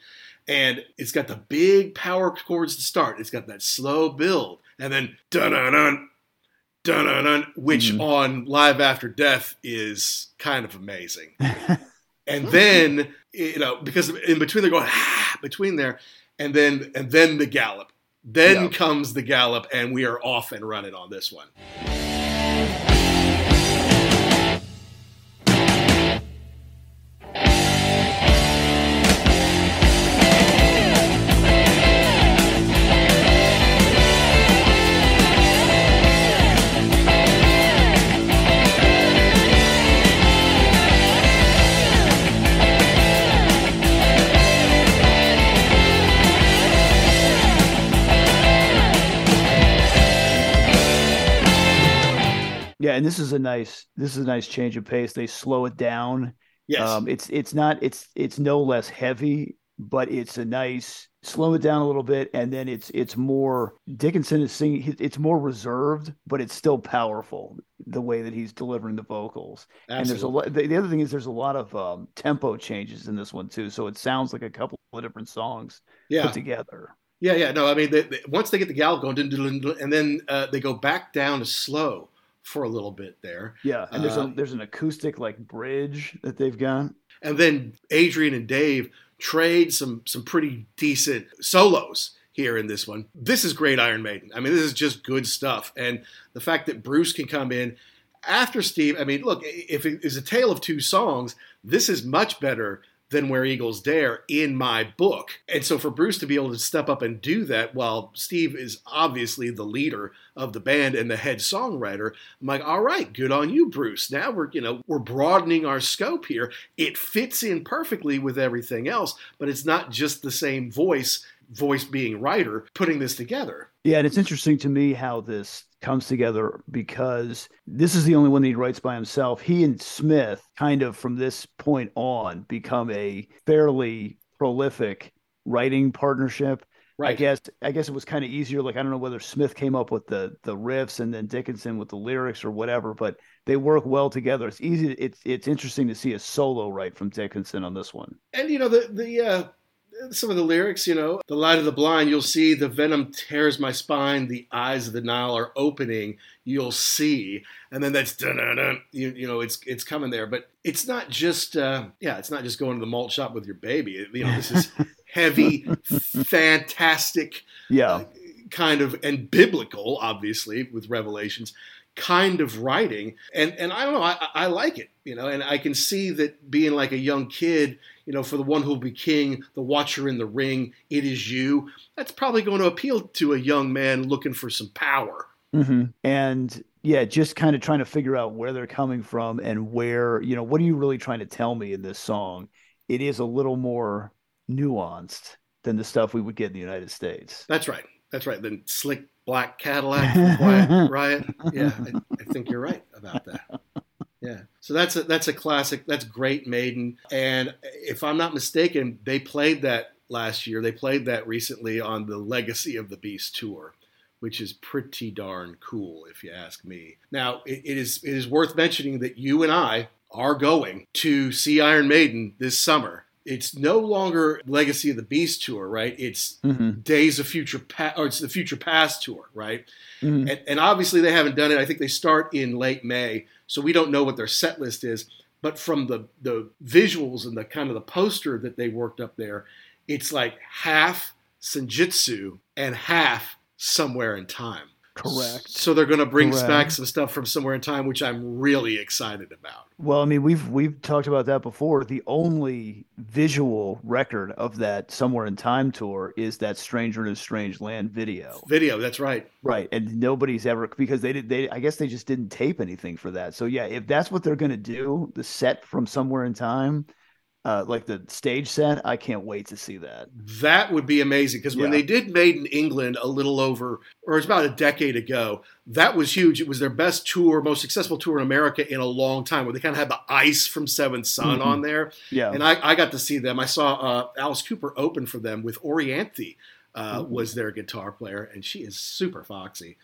Speaker 1: And it's got the big power chords to start. It's got that slow build. And then dun dun dun dun dun dun, which
Speaker 2: Mhm.
Speaker 1: on Live After Death is kind of amazing. and then, you know, because in between they're going ah, between there, and then and then the gallop. Then
Speaker 2: Yeah.
Speaker 1: comes the gallop, and we are off and running on this one.
Speaker 2: Yeah, and this is a nice this is a nice change of pace. They slow it down.
Speaker 1: Yes.
Speaker 2: Um, it's it's not it's it's no less heavy, but it's a nice slow it down a little bit, and then it's it's more Dickinson is singing. It's more reserved, but it's still powerful the way that he's delivering the vocals. And there's a lot. The, the other thing is there's a lot of um, tempo changes in this one too, so it sounds like a couple of different songs
Speaker 1: yeah.
Speaker 2: put together.
Speaker 1: Yeah, yeah. No, I mean, they, they, once they get the gallop going, and then uh, they go back down to slow for a little bit there.
Speaker 2: Yeah, and there's
Speaker 1: Uh,
Speaker 2: a there's an acoustic like bridge that they've got.
Speaker 1: And then Adrian and Dave trade, some some pretty decent solos here in this one. This is great Iron Maiden. I mean, this is just good stuff. And the fact that Bruce can come in after Steve, I mean, look, if it is a tale of two songs, this is much better than Where Eagles Dare in my book. And so for Bruce to be able to step up and do that while Steve is obviously the leader of the band and the head songwriter, I'm like, all right, good on you, Bruce. Now we're, you know, we're broadening our scope here. It fits in perfectly with everything else, but it's not just the same voice voice being writer putting this together.
Speaker 2: Yeah, and it's interesting to me how this comes together because this is the only one that he writes by himself. He and Smith kind of from this point on become a fairly prolific writing partnership. Right. I guess I guess it was kind of easier. Like I don't know whether Smith came up with the the riffs and then Dickinson with the lyrics or whatever, but they work well together. It's easy. It's it's interesting to see a solo write from Dickinson on this one.
Speaker 1: And you know the the uh, some of the lyrics, you know, the light of the blind, you'll see the venom tears my spine, the eyes of the Nile are opening, you'll see. And then that's dun you, you know, it's it's coming there. But it's not just uh, yeah, it's not just going to the malt shop with your baby. You know, this is heavy, fantastic,
Speaker 2: yeah, uh,
Speaker 1: kind of and biblical, obviously, with revelations kind of writing and and i don't know I, I like it you know and i can see that being like a young kid you know, for the one who will be king, the watcher in the ring, it is you. That's probably going to appeal to a young man looking for some power.
Speaker 2: Mm-hmm. And yeah, just kind of trying to figure out where they're coming from and where, you know, what are you really trying to tell me in this song? It is a little more nuanced than the stuff we would get in the United States.
Speaker 1: That's right. That's right. Then slick black Cadillac, Quiet Riot. Yeah, I, I think you're right about that. Yeah. So that's a, that's a classic. That's great Maiden. And if I'm not mistaken, they played that last year. They played that recently on the Legacy of the Beast tour, which is pretty darn cool, if you ask me. Now, it, it is it is worth mentioning that you and I are going to see Iron Maiden this summer. It's no longer Legacy of the Beast tour, right? It's mm-hmm. Days of Future Past, or it's the Future Past tour, right? Mm-hmm. And, and obviously they haven't done it. I think they start in late May so we don't know what their set list is. But from the the visuals and the kind of the poster that they worked up there, it's like half Senjutsu and half somewhere in time.
Speaker 2: Correct.
Speaker 1: So they're going to bring Correct. back some stuff from somewhere in time, which I'm really excited about.
Speaker 2: Well, I mean, we've we've talked about that before. The only visual record of that somewhere in time tour is that Stranger in a Strange Land video.
Speaker 1: Video, that's right.
Speaker 2: Right, and nobody's ever because they did. They I guess they just didn't tape anything for that. So yeah, if that's what they're going to do, the set from somewhere in time uh, like the stage set. I can't wait to see that.
Speaker 1: That would be amazing because yeah. when they did Maiden England a little over, or it's about a decade ago, that was huge. It was their best tour, most successful tour in America in a long time, where they kind of had the ice from Seventh Son mm-hmm. on there.
Speaker 2: Yeah,
Speaker 1: and I, I, got to see them. I saw uh, Alice Cooper open for them with Orianthi. Uh, mm-hmm. Was their guitar player, and she is super foxy.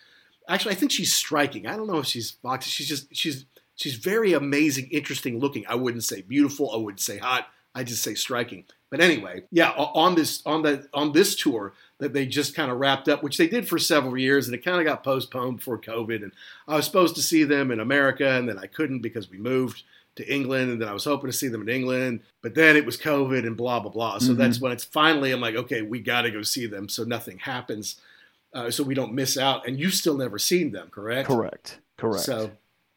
Speaker 1: Actually, I think she's striking. I don't know if she's foxy. She's just she's She's very amazing, interesting looking. I wouldn't say beautiful. I wouldn't say hot. I just say striking. But anyway, yeah, on this on the on this tour that they just kind of wrapped up, which they did for several years, and it kind of got postponed before COVID. And I was supposed to see them in America, and then I couldn't because we moved to England, and then I was hoping to see them in England, but then it was COVID and blah blah blah. So mm-hmm. that's when it's finally I'm like, okay, we got to go see them, so nothing happens, uh, so we don't miss out. And you've still never seen them, correct?
Speaker 2: Correct. Correct.
Speaker 1: So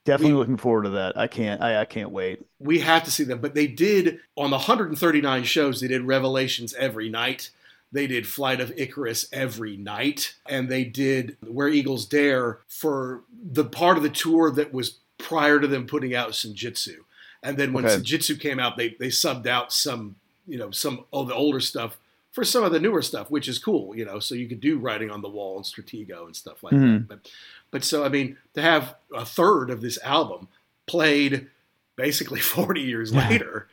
Speaker 2: Definitely we, looking forward to that. I can't. I, I can't wait.
Speaker 1: We have to see them. But they did on the 139 shows. They did Revelations every night. They did Flight of Icarus every night, and they did Where Eagles Dare for the part of the tour that was prior to them putting out Senjutsu. And then when okay. Senjutsu came out, they they subbed out some you know some of the older stuff for some of the newer stuff, which is cool, you know. So you could do writing on the wall and Stratego and stuff like mm-hmm. that. But but so I mean, to have a third of this album played basically 40 years yeah. later,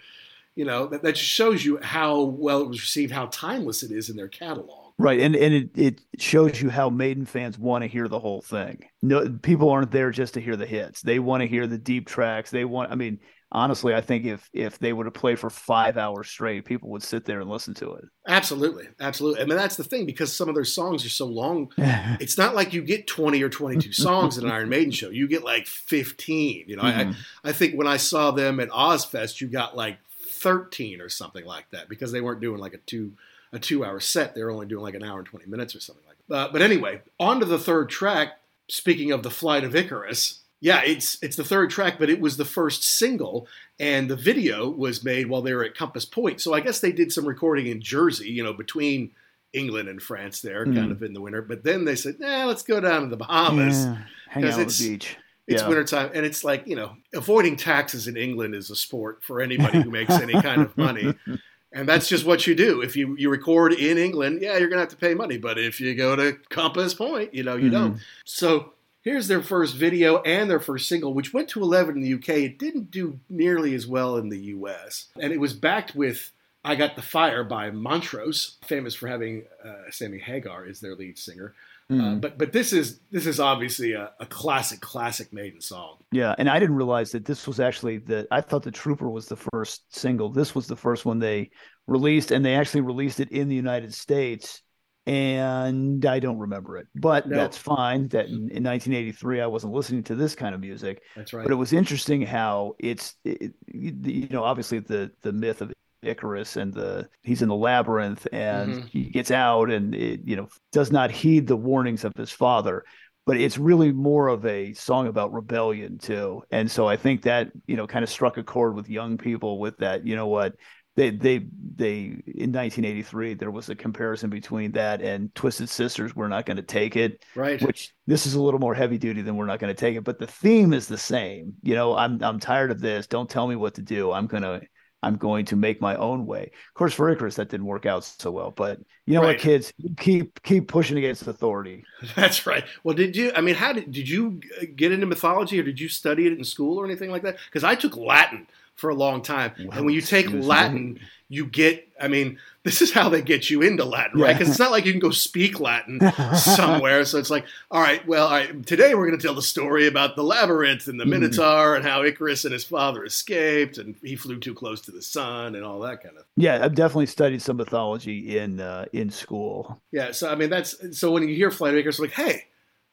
Speaker 1: you know, that, that just shows you how well it was received, how timeless it is in their catalog.
Speaker 2: Right, and and it, it shows you how Maiden fans want to hear the whole thing. No, people aren't there just to hear the hits. They want to hear the deep tracks. They want. I mean, honestly, I think if if they would have played for five hours straight, people would sit there and listen to it.
Speaker 1: Absolutely, absolutely. I mean, that's the thing because some of their songs are so long. it's not like you get twenty or twenty two songs at an Iron Maiden show. You get like fifteen. You know, mm-hmm. I I think when I saw them at Ozzfest, you got like 13 or something like that because they weren't doing like a two a two hour set. They were only doing like an hour and 20 minutes or something like that. Uh, but anyway, on to the third track. Speaking of the flight of Icarus, yeah, it's it's the third track, but it was the first single, and the video was made while they were at Compass Point. So I guess they did some recording in Jersey, you know, between England and France there, mm. kind of in the winter. But then they said, "Nah, let's go down to the Bahamas,
Speaker 2: yeah, hang out on the beach."
Speaker 1: It's yeah. wintertime, and it's like you know, avoiding taxes in England is a sport for anybody who makes any kind of money. And that's just what you do. If you, you record in England, yeah, you're going to have to pay money. But if you go to Compass Point, you know, you mm-hmm. don't. So here's their first video and their first single, which went to 11 in the UK. It didn't do nearly as well in the US. And it was backed with I Got the Fire by Montrose, famous for having uh, Sammy Hagar as their lead singer. Mm. Uh, mm-hmm. but but this is this is obviously a, a, classic classic Maiden song.
Speaker 2: Yeah, and I didn't realize that this was actually the. I thought the Trooper was the first single. This was the first one they released, and they actually released it in the United States. And I don't remember it, but no. that's fine. That in, in, 1983 I wasn't listening to this kind of music.
Speaker 1: That's right.
Speaker 2: But it was interesting how it's it, you know obviously the the myth of Icarus and the he's in the labyrinth and mm-hmm. he gets out and it, you know does not heed the warnings of his father but it's really more of a song about rebellion too and so i think that you know kind of struck a chord with young people with that you know what they they they in 1983 there was a comparison between that and twisted sisters we're not going to take it
Speaker 1: right
Speaker 2: which this is a little more heavy duty than we're not going to take it but the theme is the same you know i'm i'm tired of this don't tell me what to do i'm going to I'm going to make my own way. Of course, for Icarus, that didn't work out so well. But you know right. what, kids, keep keep pushing against authority.
Speaker 1: That's right. Well, did you? I mean, how did did you uh, get into mythology, or did you study it in school or anything like that? Because I took Latin for a long time, well, and when you take Latin, you get i mean this is how they get you into latin right? Because it's not like you can go speak latin somewhere. So it's like all right well all right, today we're going to tell the story about the labyrinth and the hmm. minotaur and how icarus and his father escaped and he flew too close to the sun and all that kind of
Speaker 2: yeah i've definitely studied some mythology in uh, in school.
Speaker 1: Yeah so i mean that's so when you hear flight of icarus like hey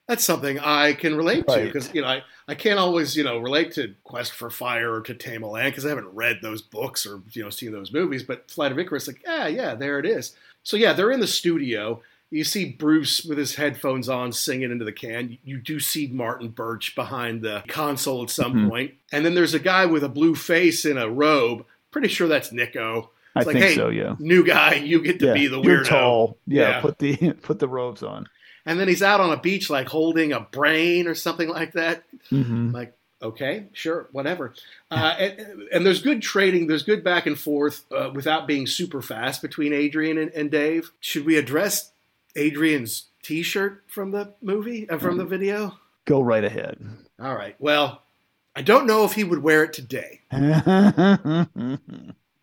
Speaker 1: that's something I can relate right. to because you know I, I can't always you know relate to Quest for Fire or to Tame a Land because I haven't read those books or you know seen those movies. But Flight of Icarus, like yeah, yeah, there it is. So yeah, they're in the studio. You see Bruce with his headphones on singing into the can. You do see Martin Birch behind the console at some mm-hmm. point. and then there's a guy with a blue face in a robe. Pretty sure that's Nicko.
Speaker 2: It's I like, think hey, so. Yeah,
Speaker 1: new guy, you get to
Speaker 2: yeah,
Speaker 1: be the weirdo.
Speaker 2: You're tall. Yeah, yeah, put the put the robes on
Speaker 1: and then he's out on a beach like holding a brain or something like that. Mm-hmm. Like, okay, sure, whatever. Uh, and, and, there's good trading, there's good back and forth uh, without being super fast between Adrian and, and, Dave. Should we address Adrian's T-shirt from the movie uh, from the video?
Speaker 2: Go right ahead.
Speaker 1: All right. Well, I don't know if he would wear it today.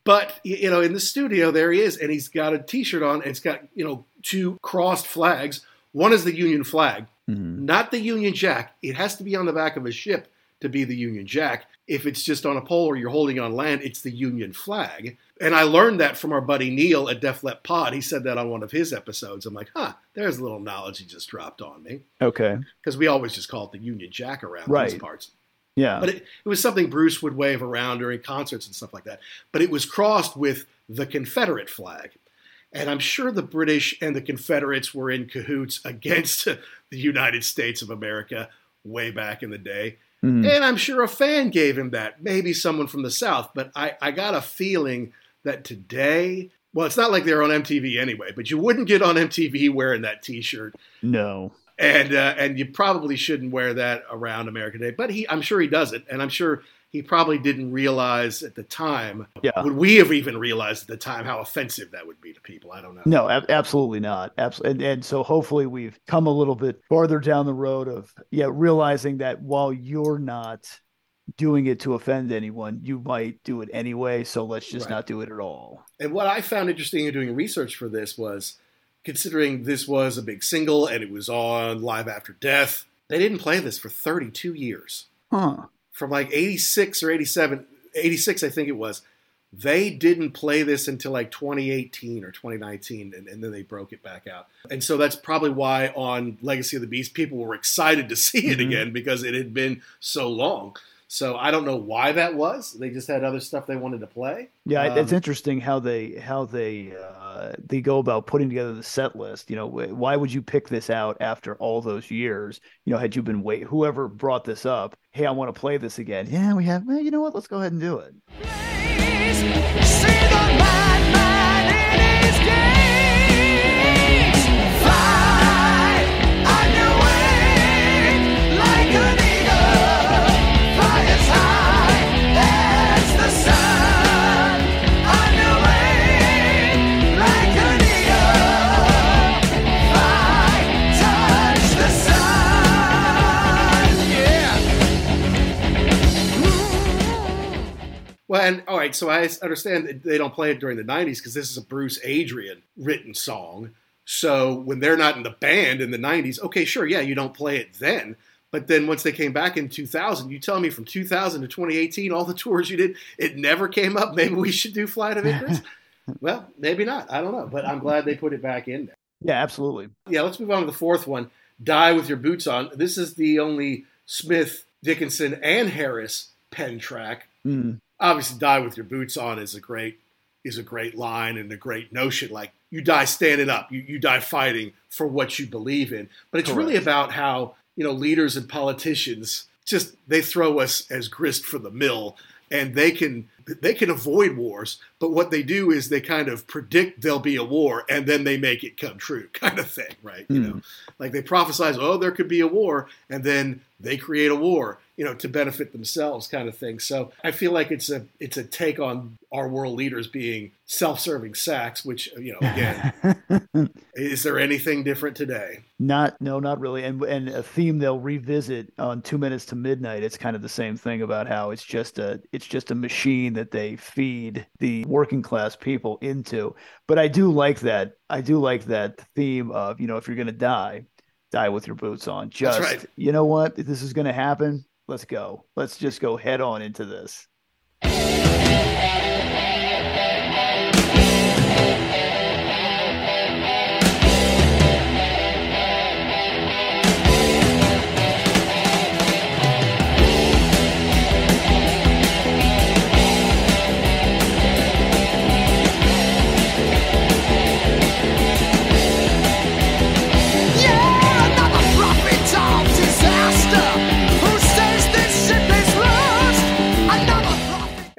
Speaker 1: But you know, in the studio, there he is, and he's got a T-shirt on, and it's got you know two crossed flags one is the Union flag, mm-hmm. not the Union Jack. It has to be on the back of a ship to be the Union Jack. If it's just on a pole or you're holding on land, it's the Union flag. And I learned that from our buddy Neil at Def Leppard Pod. He said that on one of his episodes. I'm like, huh, there's a little knowledge he just dropped on me.
Speaker 2: Okay.
Speaker 1: Because we always just call it the Union Jack around right. these parts.
Speaker 2: Yeah.
Speaker 1: But it, it was something Bruce would wave around during concerts and stuff like that. But it was crossed with the Confederate flag. And I'm sure the British and the Confederates were in cahoots against the United States of America way back in the day. Mm. And I'm sure a fan gave him that, maybe someone from the South. But I, I got a feeling that today, well, it's not like they're on MTV anyway, but you wouldn't get on MTV wearing that t shirt.
Speaker 2: No.
Speaker 1: And uh, and you probably shouldn't wear that around America Day, but he, I'm sure he does it, and I'm sure he probably didn't realize at the time.
Speaker 2: Yeah.
Speaker 1: Would we have even realized at the time how offensive that would be to people? I don't know.
Speaker 2: No, ab- absolutely not. Absolutely. And, and so hopefully we've come a little bit farther down the road of, yeah, realizing that while you're not doing it to offend anyone, you might do it anyway. So let's just right. not do it at all.
Speaker 1: And what I found interesting in doing research for this was considering this was a big single and it was on Live After Death, they didn't play this for 32 years.
Speaker 2: Huh
Speaker 1: from like 86 or 87, 86, I think it was. They didn't play this until like 2018 or 2019, and, and, then they broke it back out. And so that's probably why on Legacy of the Beast, people were excited to see it mm-hmm. again because it had been so long. So I don't know why that was. They just had other stuff they wanted to play.
Speaker 2: Yeah,
Speaker 1: Um,
Speaker 2: it's interesting how they how they uh, they go about putting together the set list. You know, why would you pick this out after all those years? You know, had you been wait, whoever brought this up, hey, I want to play this again. Yeah, we have. Well, you know what? Let's go ahead and do it.
Speaker 1: Well, and all right, so I understand that they don't play it during the '90s because this is a Bruce Adrian written song. So when they're not in the band in the '90s, okay, sure, yeah, you don't play it then. But then once they came back in 2000, you tell me from 2000 to 2018, all the tours you did, it never came up. Maybe we should do Flight of Icarus. well, maybe not. I don't know, but I'm glad they put it back in there.
Speaker 2: Yeah, absolutely.
Speaker 1: Yeah, let's move on to the fourth one. Die with your boots on. This is the only Smith, Dickinson, and Harris pen track.
Speaker 2: Mm.
Speaker 1: Obviously, die with your boots on is a great is a great line and a great notion. Like you die standing up, you, you die fighting for what you believe in. But it's really about how you know leaders and politicians just they throw us as grist for the mill and they can they can avoid wars but what they do is they kind of predict there'll be a war and then they make it come true kind of thing right? You hmm. know? Like they prophesize oh there could be a war and then they create a war you know to benefit themselves kind of thing so i feel like it's a it's a take on our world leaders being self-serving sacks which uh, you know again is there anything different today
Speaker 2: Not no, not really. And and a theme they'll revisit on Two Minutes to Midnight. It's kind of the same thing about how it's just a it's just a machine that they feed the working class people into. But I do like that. I do like that theme of you know if you're gonna die, die with your boots on. Just
Speaker 1: right.
Speaker 2: you know what, if this is gonna happen, let's go. Let's just go head on into this.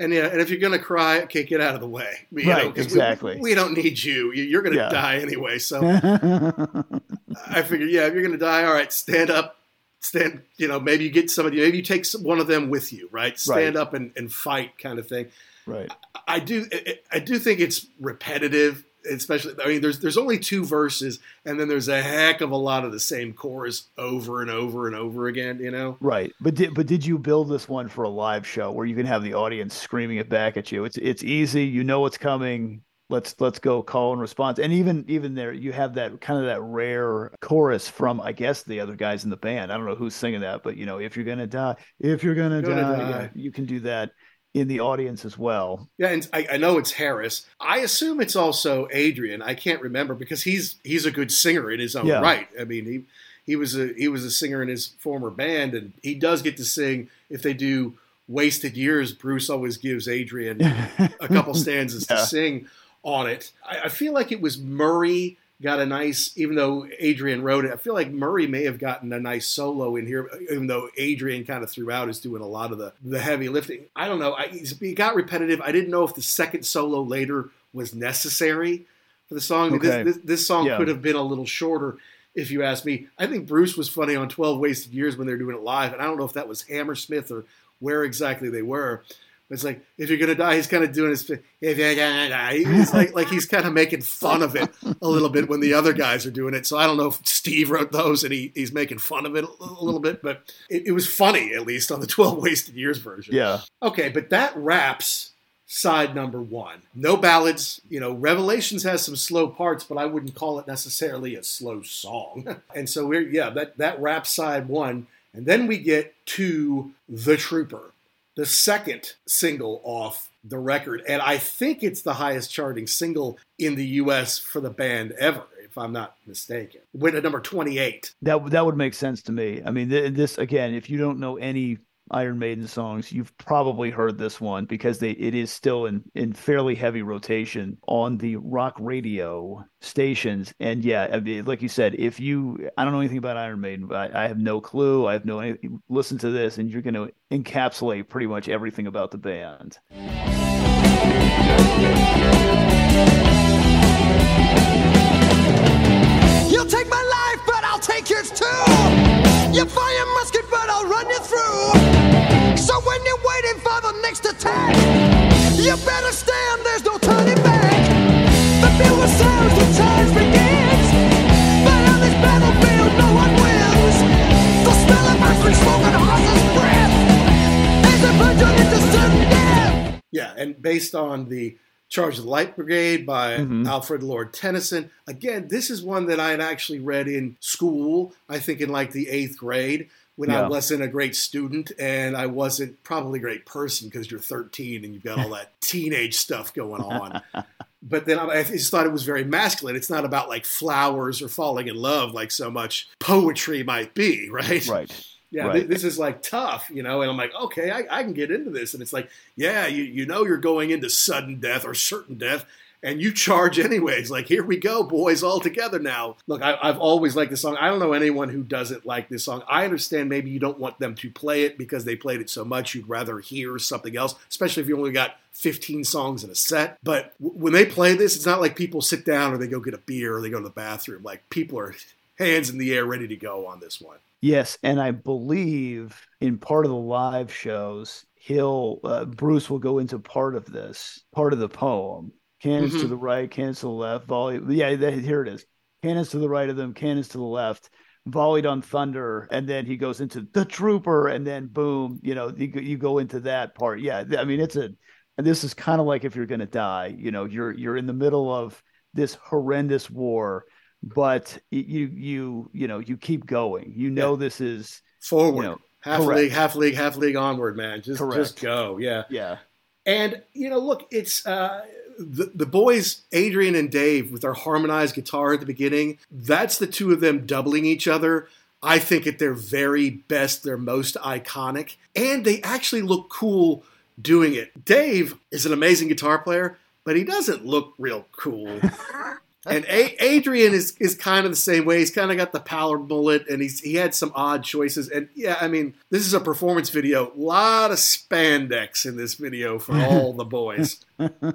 Speaker 1: And yeah, and if you're gonna cry, okay, get out of the way. You
Speaker 2: Right,
Speaker 1: we-
Speaker 2: exactly.
Speaker 1: We, don't need you. You- You're gonna
Speaker 2: Yeah.
Speaker 1: die anyway. So I figured, yeah, if you're gonna die, all right, stand up, stand. You know, maybe you get somebody, maybe you take some, one of them with you, right? Stand
Speaker 2: Right.
Speaker 1: up and, and fight, kind of thing.
Speaker 2: right.
Speaker 1: I do, I- I do think it's repetitive, especially. I mean, there's there's only two verses, and then there's a heck of a lot of the same chorus over and over and over again. You know.
Speaker 2: Right, but did but did you build this one for a live show where you can have the audience screaming it back at you? It's it's easy, you know what's coming. Let's let's go call and response, and even even there you have that kind of that rare chorus from I guess the other guys in the band. I don't know who's singing that, but you know if you're gonna die, if you're gonna,
Speaker 1: Gonna
Speaker 2: die,
Speaker 1: die.
Speaker 2: yeah, you can do that in the audience as well.
Speaker 1: Yeah, and I, I know it's Harris. I assume it's also Adrian. I can't remember because he's he's a good singer in his own
Speaker 2: Yeah.
Speaker 1: right. I mean, he he was a he was a singer in his former band, and he does get to sing. If they do Wasted Years, Bruce always gives Adrian a couple stanzas
Speaker 2: Yeah.
Speaker 1: to sing on it. I, I feel like it was Murray got a nice, even though Adrian wrote it. I feel like Murray may have gotten a nice solo in here, even though Adrian kind of throughout is doing a lot of the the heavy lifting. I don't know. I, it got repetitive. I didn't know if the second solo later was necessary for the song.
Speaker 2: Okay.
Speaker 1: This, this, this song
Speaker 2: Yeah.
Speaker 1: could have been a little shorter. If you ask me, I think Bruce was funny on 12 Wasted Years when they were doing it live, and I don't know if that was Hammersmith or where exactly they were. But it's like if you're gonna die, he's kind of doing his. If you're gonna die, it's like like he's kind of making fun of it a little bit when the other guys are doing it. So I don't know if Steve wrote those and he, he's making fun of it a, a little bit, but it, it was funny at least on the 12 Wasted Years version.
Speaker 2: Yeah,
Speaker 1: Okay, but that wraps side number one. No ballads. You know, Revelations has some slow parts, but I wouldn't call it necessarily a slow song. and so we're yeah, that that wraps side one, and then we get to The Trooper, the second single off the record, and I think it's the highest charting single in the U.S. for the band ever, if I'm not mistaken. Went at number 28.
Speaker 2: that that would make sense to me. I mean, th- this again, if you don't know any Iron Maiden songs, you've probably heard this one because they it is still in in fairly heavy rotation on the rock radio stations. And yeah, like you said, if you I don't know anything about Iron Maiden, but I, I have no clue. I have no. Listen to this, and you're going to encapsulate pretty much everything about the band.
Speaker 7: You'll take my life, but I'll take yours too. You fire musket, attack, you better stand, there's no turning back. The bugle sounds, the charge begins. But on this battlefield, no one wins. The smell of ice smoke and horse's breath. As they plunge on into sudden death.
Speaker 1: Yeah, and based on the Charge of the Light Brigade by
Speaker 2: Mhm.
Speaker 1: Alfred Lord Tennyson. Again, this is one that I had actually read in school, I think in like the eighth grade, when I wasn't a great student and I wasn't probably a great person because you're 13 and you've got all that teenage stuff going on. But then I just thought it was very masculine. It's not about like flowers or falling in love like so much poetry might be, right?
Speaker 2: Right.
Speaker 1: Yeah,
Speaker 2: Right.
Speaker 1: thi- this is like tough, you know, and I'm like, okay, I, I can get into this. And it's like, yeah, you, you know, you're going into sudden death or certain death, and you charge anyways. Like, here we go, boys, all together now. Look, I, I've always liked this song. I don't know anyone who doesn't like this song. I understand maybe you don't want them to play it because they played it so much. You'd rather hear something else, especially if you only got 15 songs in a set. But w- when they play this, it's not like people sit down or they go get a beer or they go to the bathroom. Like, people are hands in the air, ready to go on this one.
Speaker 2: Yes, and I believe in part of the live shows, he'll uh, Bruce will go into part of this, part of the poem. Cannons to
Speaker 1: Mhm.
Speaker 2: the right, cannons to the left, volley. Yeah, that, here it is. Cannons to the right of them, cannons to the left, volleyed on thunder, and then he goes into the trooper, and then boom, you know, you, go- you go into that part. Yeah, I mean, it's a. And this is kind of like if you're going to die, you know, you're you're in the middle of this horrendous war, but you you you know you keep going. You know this is
Speaker 1: Forward.
Speaker 2: you know,
Speaker 1: half
Speaker 2: correct.
Speaker 1: league, half league, half league onward, man. Just
Speaker 2: Correct.
Speaker 1: just go. Yeah.
Speaker 2: yeah,
Speaker 1: And you know, look, it's uh, the the boys, Adrian and Dave, with their harmonized guitar at the beginning. That's the two of them doubling each other. I think at their very best, they're most iconic, and they actually look cool doing it. Dave is an amazing guitar player, but he doesn't look real cool. And A- Adrian is, is kind of the same way. He's kind of got the power bullet, and he's he had some odd choices. And yeah, I mean, this is a performance video. A lot of spandex in this video for all the boys.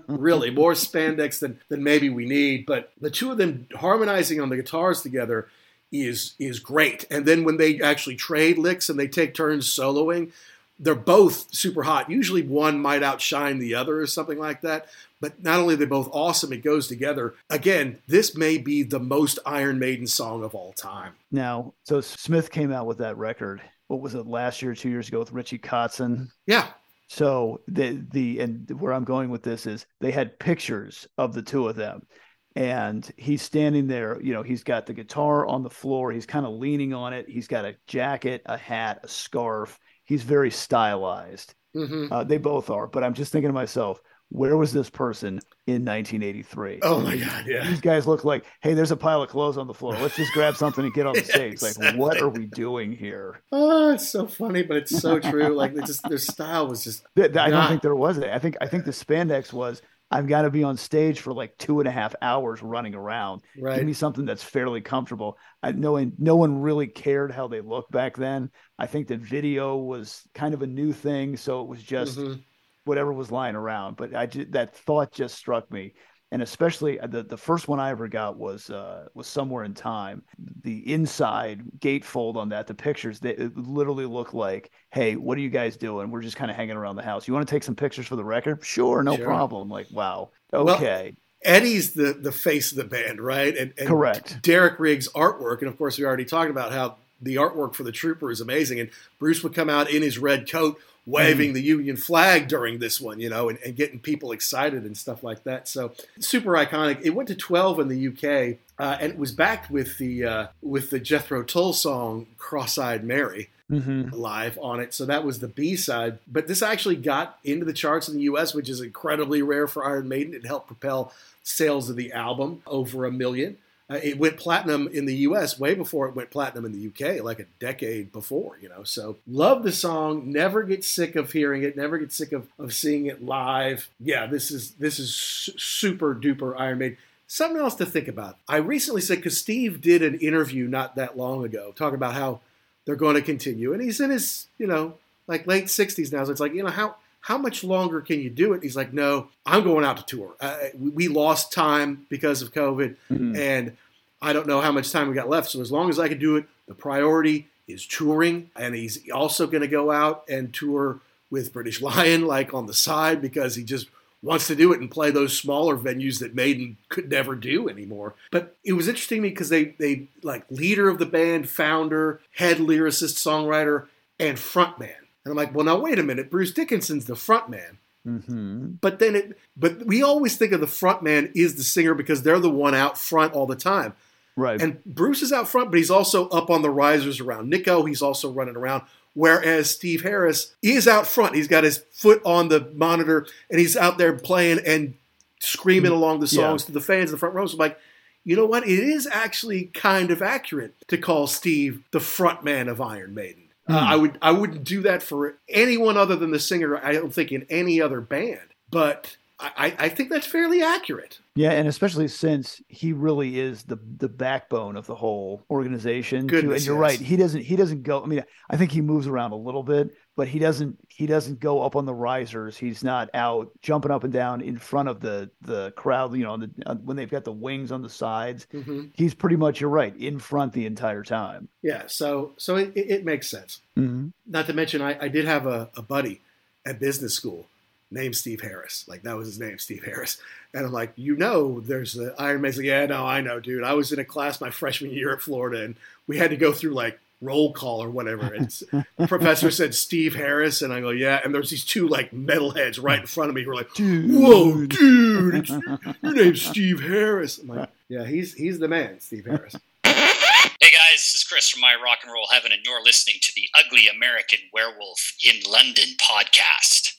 Speaker 1: really, more spandex than than maybe we need. But the two of them harmonizing on the guitars together is is great. And then when they actually trade licks and they take turns soloing, they're both super hot. Usually one might outshine the other or something like that. But not only are they both awesome, it goes together. Again, this may be the most Iron Maiden song of all time.
Speaker 2: Now, so Smith came out with that record. What was it last year, two years ago with Richie Kotzen?
Speaker 1: Yeah.
Speaker 2: So the the and where I'm going with this is they had pictures of the two of them, and he's standing there. You know, he's got the guitar on the floor. He's kind of leaning on it. He's got a jacket, a hat, a scarf. He's very stylized.
Speaker 1: hmm
Speaker 2: Uh, they both are. But I'm just thinking to myself, where was this person in 1983?
Speaker 1: Oh my God, yeah.
Speaker 2: These guys look like, hey, there's a pile of clothes on the floor. Let's just grab something and get on the stage. Like, what are we doing here?
Speaker 1: Oh, it's so funny, but it's so true. Like they just their style was just
Speaker 2: I don't
Speaker 1: not-
Speaker 2: think there was it. I think I think the spandex was I've got to be on stage for like two and a half hours running around.
Speaker 1: right.
Speaker 2: Give me something that's fairly comfortable. I no one no one really cared how they looked back then. I think that video was kind of a new thing, so it was just
Speaker 1: Mhm.
Speaker 2: whatever was lying around. But I that thought just struck me, and especially uh, the the first one I ever got was uh, was somewhere in time. The inside gatefold on that, the pictures, they it literally look like, hey, what are you guys doing? We're just kind of hanging around the house. You want to take some pictures for the record? Sure, no
Speaker 1: Sure.
Speaker 2: problem. Like, wow,
Speaker 1: Well,
Speaker 2: okay,
Speaker 1: Eddie's the the face of the band, right? And, and
Speaker 2: Correct.
Speaker 1: Derek Riggs' artwork, and of course we already talked about how the artwork for the Trooper is amazing. And Bruce would come out in his red coat, waving the Union flag during this one, you know, and, and getting people excited and stuff like that. So super iconic. It went to 12 in the UK, uh, and it was backed with the uh, with the Jethro Tull song "Cross-eyed Mary."
Speaker 2: hmm
Speaker 1: live on it. So that was the B side. But this actually got into the charts in the US, which is incredibly rare for Iron Maiden. It helped propel sales of the album over a million. Uh, it went platinum in the U.S. way before it went platinum in the U.K., like a decade before. You know, so love the song. Never get sick of hearing it. Never get sick of, of seeing it live. Yeah, this is this is super duper Iron Maiden. Something else to think about. I recently said because Steve did an interview not that long ago talking about how they're going to continue, and he's in his you know like late 60s now. So it's like you know how how much longer can you do it? He's like, no, I'm going out to tour. Uh, we lost time because of COVID, mm-hmm. and I don't know how much time we got left. So as long as I can do it, the priority is touring, and he's also going to go out and tour with British Lion, like on the side, because he just wants to do it and play those smaller venues that Maiden could never do anymore. But it was interesting to me because they they like leader of the band, founder, head lyricist, songwriter, and frontman. And I'm like, well, now wait a minute. Bruce Dickinson's the front man. Mm-hmm. But then it, but we always think of the front man is the singer because they're the one out front all the time.
Speaker 2: Right.
Speaker 1: And Bruce is out front, but he's also up on the risers around Nicko. He's also running around. Whereas Steve Harris is out front. He's got his foot on the monitor and he's out there playing and screaming mm-hmm. along the songs yeah. to the fans in the front rows. I'm like, you know what? It is actually kind of accurate to call Steve the front man of Iron Maiden. Mm. Uh, I would I wouldn't do that for anyone other than the singer. I don't think in any other band, but I, I think that's fairly accurate.
Speaker 2: Yeah, and especially since he really is the the backbone of the whole organization.
Speaker 1: Goodness,
Speaker 2: and you're
Speaker 1: yes.
Speaker 2: right. He doesn't he doesn't go. I mean, I think he moves around a little bit, but he doesn't he doesn't go up on the risers. He's not out jumping up and down in front of the the crowd. You know, the, uh, when they've got the wings on the sides, mm-hmm. he's pretty much you're right in front the entire time.
Speaker 1: Yeah, so so it, it makes sense. Mm-hmm. Not to mention, I, I did have a, a buddy at business school named Steve Harris. Like that was his name, Steve Harris. And I'm like, you know, there's the Iron Man's like, yeah, no, I know, dude. I was in a class my freshman year at Florida, and we had to go through like roll call or whatever. And the professor said Steve Harris, and I go, yeah. And there's these two like metalheads right in front of me who are like, dude. whoa, dude, your name's Steve Harris. I'm like, yeah, he's he's the man, Steve Harris.
Speaker 8: Hey guys, this is Chris from My Rock and Roll Heaven, and you're listening to the Ugly American Werewolf in London podcast.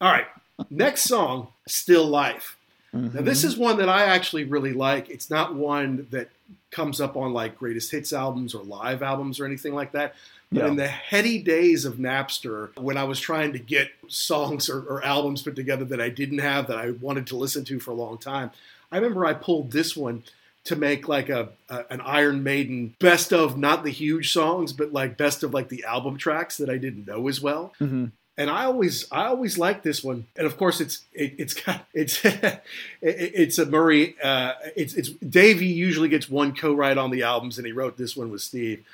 Speaker 1: All right. Next song, Still Life. Mm-hmm. Now, this mm-hmm. is one that I actually really like. It's not one that comes up on like greatest hits albums or live albums or anything like that. But yeah. in the heady days of Napster, when I was trying to get songs or, or, albums put together that I didn't have that I wanted to listen to for a long time, I remember I pulled this one to make like a, a, an Iron Maiden best of not the huge songs, but like best of like the album tracks that I didn't know as well. Mm-hmm and I always I always like this one, and of course it's it, it's got it's it, it's a Murray. Uh, it's it's Davey usually gets one co-write on the albums, and he wrote this one with Steve.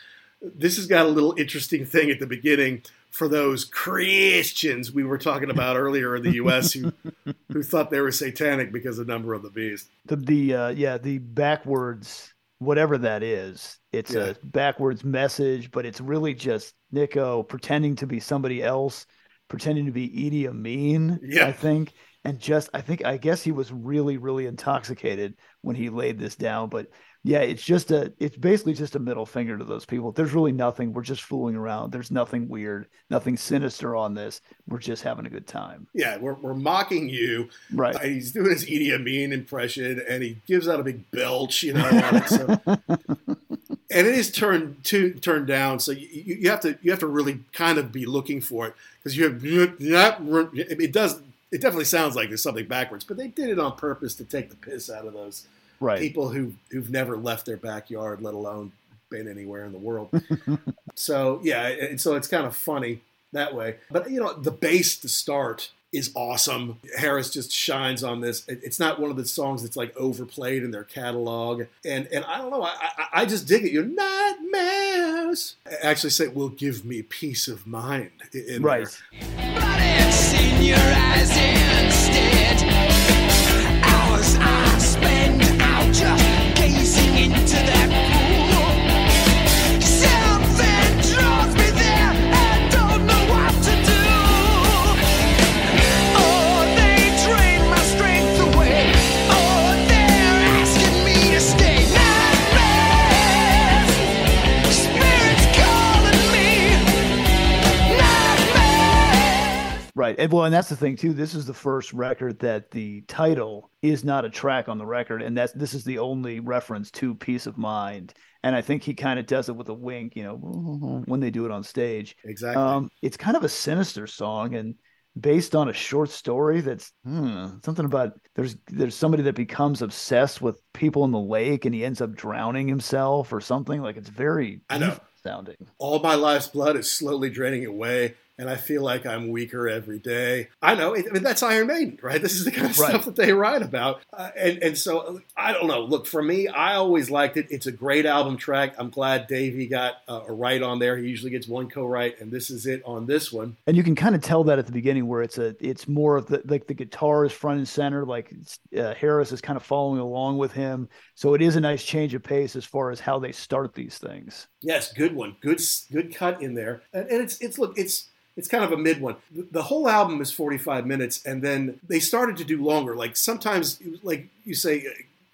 Speaker 1: This has got a little interesting thing at the beginning for those Christians we were talking about earlier in the U.S. who who thought they were satanic because of Number of the Beast.
Speaker 2: The the uh, yeah the backwards whatever that is. It's yeah. a backwards message, but it's really just Nicko pretending to be somebody else pretending to be Idi Amin, yeah. I think. And just, I think, I guess he was really, really intoxicated when he laid this down. But yeah, it's just a, it's basically just a middle finger to those people. There's really nothing. We're just fooling around. There's nothing weird, nothing sinister on this. We're just having a good time.
Speaker 1: Yeah, we're, we're mocking you.
Speaker 2: Right. Uh,
Speaker 1: he's doing his Idi Amin impression and he gives out a big belch, you know. so and it is turned to turned down. So you, you, have to you have to really kind of be looking for it because you have not. it does it definitely sounds like there's something backwards, but they did it on purpose to take the piss out of those
Speaker 2: right.
Speaker 1: people who who've never left their backyard, let alone been anywhere in the world. so yeah, and so it's kind of funny that way. But you know, the bass to start is awesome. Harris just shines on this. It's not one of the songs that's like overplayed in their catalog, and and I don't know. I I, I just dig it. Your nightmares actually say will give me peace of mind.
Speaker 2: right.
Speaker 7: Hours
Speaker 2: Right. And well, and that's the thing too. This is the first record that the title is not a track on the record, and that's this is the only reference to "Peace of Mind." And I think he kind of does it with a wink, you know, when they do it on stage.
Speaker 1: Exactly.
Speaker 2: Um, it's kind of a sinister song, and based on a short story that's hmm, something about there's there's somebody that becomes obsessed with people in the lake and he ends up drowning himself or something like it's very
Speaker 1: I know.
Speaker 2: sounding
Speaker 1: All my life's blood is slowly draining away, and I feel like I'm weaker every day. I know. I mean, that's Iron Maiden, right? This is the kind of
Speaker 2: Right.
Speaker 1: stuff that they write about. Uh, and, and so, I don't know. Look, for me, I always liked it. It's a great album track. I'm glad Davey got uh, a write on there. He usually gets one co-write, and this is it on this one.
Speaker 2: and you can kind of tell that at the beginning where it's a it's more of the like the guitar is front and center like uh, harris is kind of following along with him so it is a nice change of pace as far as how they start these things
Speaker 1: Yes, good one. Good, good cut in there. And, and it's it's look, it's it's kind of a mid one. The, whole album is 45 minutes, and then they started to do longer. Like sometimes, like you say,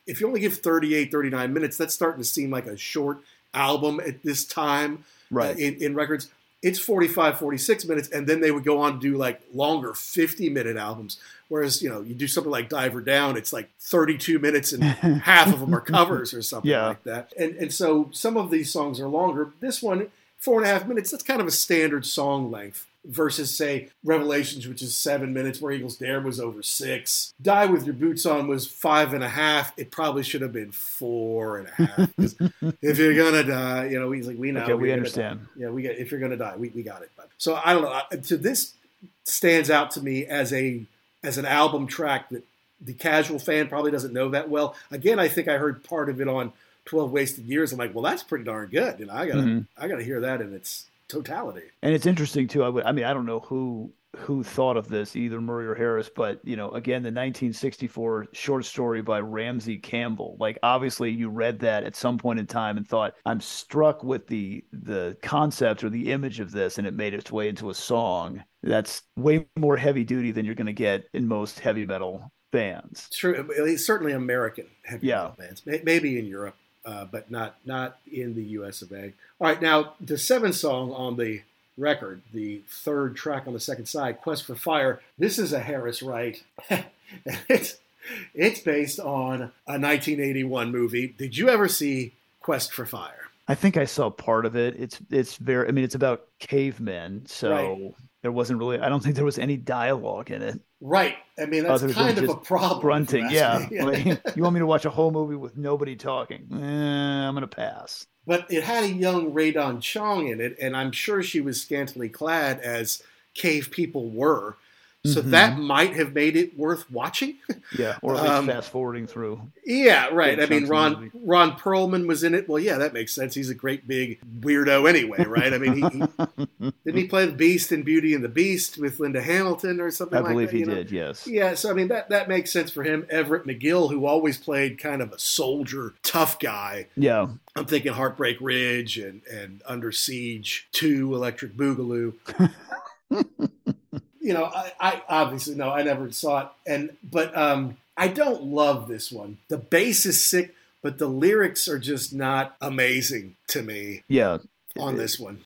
Speaker 1: if you only give 38, 39 minutes, that's starting to seem like a short album at this time
Speaker 2: Right.
Speaker 1: uh, in, in records. It's 45, 46 minutes, and then they would go on to do like longer 50 minute albums. Whereas, you know, you do something like Diver Down, it's like 32 minutes and half of them are covers or something
Speaker 2: Yeah.
Speaker 1: like that. And, and so some of these songs are longer. This one, four and a half minutes, that's kind of a standard song length versus, say, Revelations, which is seven minutes, where Eagles Dare was over six. Die With Your Boots On was five and a half. It probably should have been four and a half. if you're going to die, you know, he's like, we know.
Speaker 2: Okay, we
Speaker 1: gonna
Speaker 2: understand.
Speaker 1: Yeah, we get, if you're going to die, we, we got it. But, so I don't know. To this stands out to me as a as an album track that the casual fan probably doesn't know that well. Again, I think I heard part of it on Twelve Wasted Years. I'm like, well, that's pretty darn good. You know, I gotta
Speaker 2: Mhm.
Speaker 1: I gotta hear that in its totality.
Speaker 2: And it's interesting too. I would, I mean, I don't know who who thought of this, either Murray or Harris, but you know, again, the 1964 short story by Ramsey Campbell. Like, obviously, you read that at some point in time and thought, "I'm struck with the the concept or the image of this," and it made its way into a song. That's way more heavy duty than you're going to get in most heavy metal bands.
Speaker 1: True. Certainly American heavy
Speaker 2: Yeah.
Speaker 1: metal bands, maybe in Europe, uh, but not not in the U.S. of A. All right, now the seventh song on the record, the third track on the second side, "Quest for Fire." This is a Harris write. it's it's based on a 1981 movie. Did you ever see Quest for Fire?
Speaker 2: I think I saw part of it. It's it's very. I mean, it's about cavemen, so
Speaker 1: Right.
Speaker 2: There wasn't really. I don't think there was any dialogue in it.
Speaker 1: Right. I mean, that's kind of a problem.
Speaker 2: grunting.
Speaker 1: if
Speaker 2: Yeah. Like, you want me to watch a whole movie with nobody talking? Eh, I'm gonna pass.
Speaker 1: but it had a young Rae Dawn Chong in it, and I'm sure she was scantily clad as cave people were. So
Speaker 2: Mhm.
Speaker 1: that might have made it worth watching.
Speaker 2: Yeah, or at least
Speaker 1: Um,
Speaker 2: fast forwarding through.
Speaker 1: yeah, right. I mean,
Speaker 2: chunks of the
Speaker 1: Ron. Ron Perlman was in it. Well, yeah, that makes sense. He's a great big weirdo anyway, right? I mean, he, he didn't he play the Beast in Beauty and the Beast with Linda Hamilton or something
Speaker 2: I
Speaker 1: like
Speaker 2: believe
Speaker 1: that.
Speaker 2: he
Speaker 1: you know?
Speaker 2: did. Yes.
Speaker 1: Yeah, so I mean that that makes sense for him. Everett McGill, who always played kind of a soldier, tough guy.
Speaker 2: Yeah.
Speaker 1: I'm thinking Heartbreak Ridge and and Under Siege Two, Electric Boogaloo. you know, I, I obviously no, I never saw it, and but um, I don't love this one. The bass is sick, but the lyrics are just not amazing to me
Speaker 2: Yeah.
Speaker 1: on this one.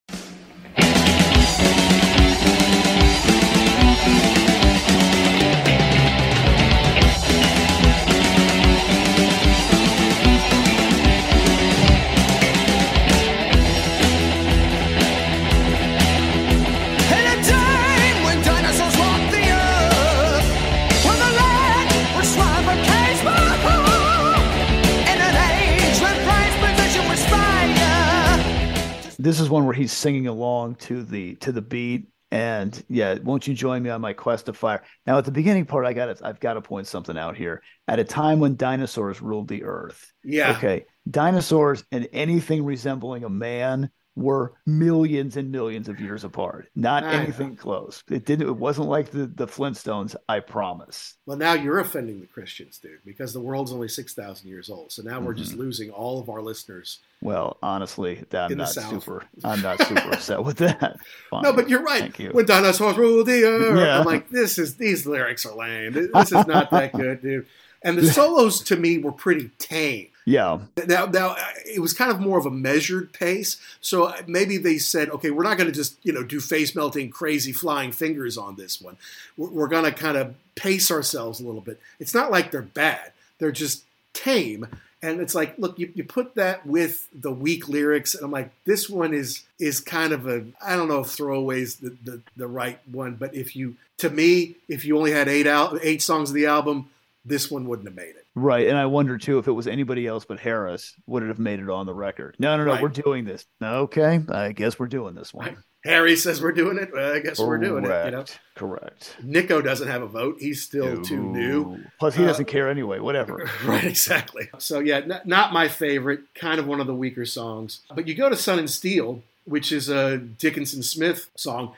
Speaker 2: This is one where he's singing along to the to the beat. And yeah, won't you join me on my quest to fire? Now, at the beginning part, I got I've got to point something out here. At a time when dinosaurs ruled the earth,
Speaker 1: Yeah.
Speaker 2: Okay. Dinosaurs and anything resembling a man were millions and millions of years apart. Not
Speaker 1: I know.
Speaker 2: anything close. It didn't it wasn't like the, the Flintstones, I promise.
Speaker 1: Well, now you're offending the Christians, dude, because the world's only six thousand years old. So now we're just
Speaker 2: Mm-hmm.
Speaker 1: losing all of our listeners.
Speaker 2: Well, honestly, I'm not
Speaker 1: South.
Speaker 2: super I'm not super upset with that.
Speaker 1: No, but you're right.
Speaker 2: Thank you.
Speaker 1: When dinosaurs ruled the earth,
Speaker 2: Yeah.
Speaker 1: I'm like, this is these lyrics are lame. This is not that good, dude. And the solos to me were pretty tame.
Speaker 2: Yeah.
Speaker 1: Now, now uh, it was kind of more of a measured pace. So uh, maybe they said, okay, we're not going to just you know do face melting, crazy flying fingers on this one. We're, we're going to kind of pace ourselves a little bit. It's not like they're bad; they're just tame. And it's like, look, you, you put that with the weak lyrics, and I'm like, this one is is kind of a I don't know if throwaways the, the the right one, but if you to me, if you only had eight out eight songs of the album, this one wouldn't have made it.
Speaker 2: Right. And I wonder too if it was anybody else but Harris, would it have made it on the record? No, no, no,
Speaker 1: Right.
Speaker 2: we're doing this. Okay. I guess we're doing this one.
Speaker 1: Harry says we're doing it. Well, I guess we're doing it. You know,
Speaker 2: Correct. Correct.
Speaker 1: Nicko doesn't have a vote. He's still too new.
Speaker 2: Plus, he
Speaker 1: Uh,
Speaker 2: doesn't care anyway. Whatever.
Speaker 1: Right, exactly. So yeah, not my favorite. Kind of one of the weaker songs. But you go to Sun and Steel, which is a Dickinson Smith song,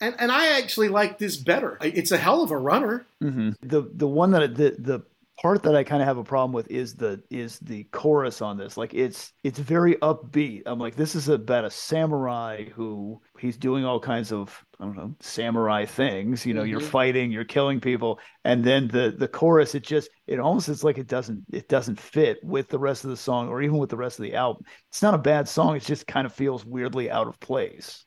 Speaker 1: and and I actually like this better. It's a hell of a runner.
Speaker 2: hmm The the one that the the part that I kind of have a problem with is the is the chorus on this. Like it's it's very upbeat. I'm like, this is about a samurai who he's doing all kinds of I don't know samurai things. You know, you're
Speaker 1: Mhm.
Speaker 2: fighting, you're killing people, and then the the chorus it just it almost it's like it doesn't it doesn't fit with the rest of the song or even with the rest of the album. It's not a bad song. It just kind of feels weirdly out of place.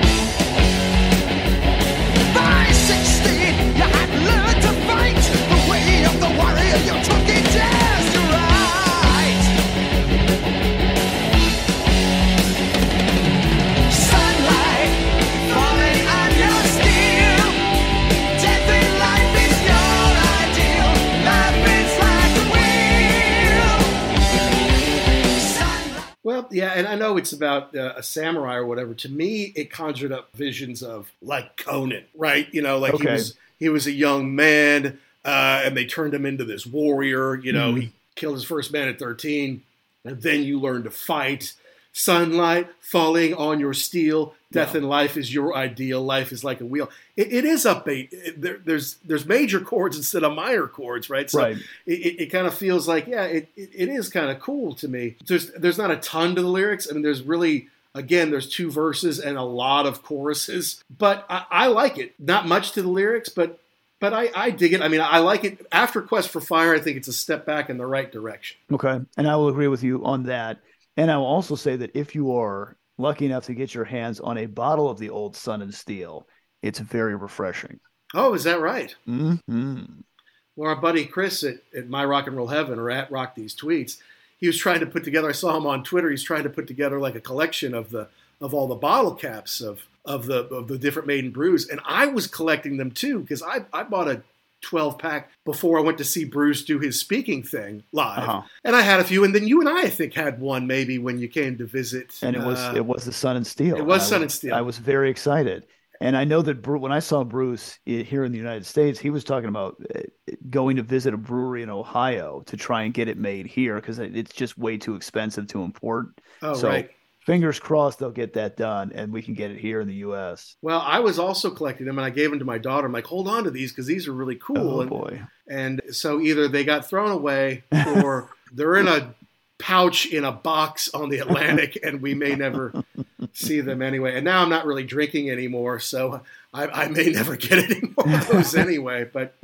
Speaker 1: Yeah, and I know it's about uh, a samurai or whatever. To me, it conjured up visions of like Conan, right? You know, like he was he was a young man, uh, and they turned him into this warrior. You know, he killed his first man at thirteen, and then you learn to fight. Sunlight falling on your steel. Death and life is your ideal. Life is like a wheel. It, it is upbeat. It- there, there's there's major chords instead of minor chords, right? So
Speaker 2: Right.
Speaker 1: it, it, kind of feels like yeah, it, it, it is kind of cool to me. There's there's not a ton to the lyrics. I mean, there's really again there's two verses and a lot of choruses, but I, I like it. Not much to the lyrics, but but I, I dig it. I mean, I like it. After Quest for Fire, I think it's a step back in the right direction.
Speaker 2: Okay. And I will agree with you on that. And I will also say that if you are lucky enough to get your hands on a bottle of the old Sun and Steel, it's very refreshing.
Speaker 1: Oh, is that right?
Speaker 2: hmm
Speaker 1: Well, our buddy Chris at, at My Rock and Roll Heaven or at Rock These Tweets, he was trying to put together. I saw him on Twitter. He's trying to put together like a collection of the of all the bottle caps of of the of the different maiden brews, and I was collecting them too because I I bought a. 12 pack before I went to see Bruce do his speaking thing live.
Speaker 2: Uh-huh.
Speaker 1: And I had a few and then you and I I think had one maybe when you came to visit.
Speaker 2: And it was
Speaker 1: uh,
Speaker 2: it was the Sun and Steel.
Speaker 1: it was Sun
Speaker 2: was-
Speaker 1: and Steel.
Speaker 2: I was very excited. And I know that Bru- when I saw Bruce here in the United States, he was talking about uh, going to visit a brewery in Ohio to try and get it made here because it's just way too expensive to import.
Speaker 1: Oh,
Speaker 2: so
Speaker 1: right.
Speaker 2: Fingers crossed they'll get that done and we can get it here in the U.S.
Speaker 1: Well, I was also collecting them, and I gave them to my daughter. I'm like, hold on to these because these are really oh, cool.
Speaker 2: Oh
Speaker 1: and,
Speaker 2: boy.
Speaker 1: and so either they got thrown away, or they're in a pouch in a box on the Atlantic, and we may never see them anyway. And now I'm not really drinking anymore, so I, I may never get any more of those anyway. But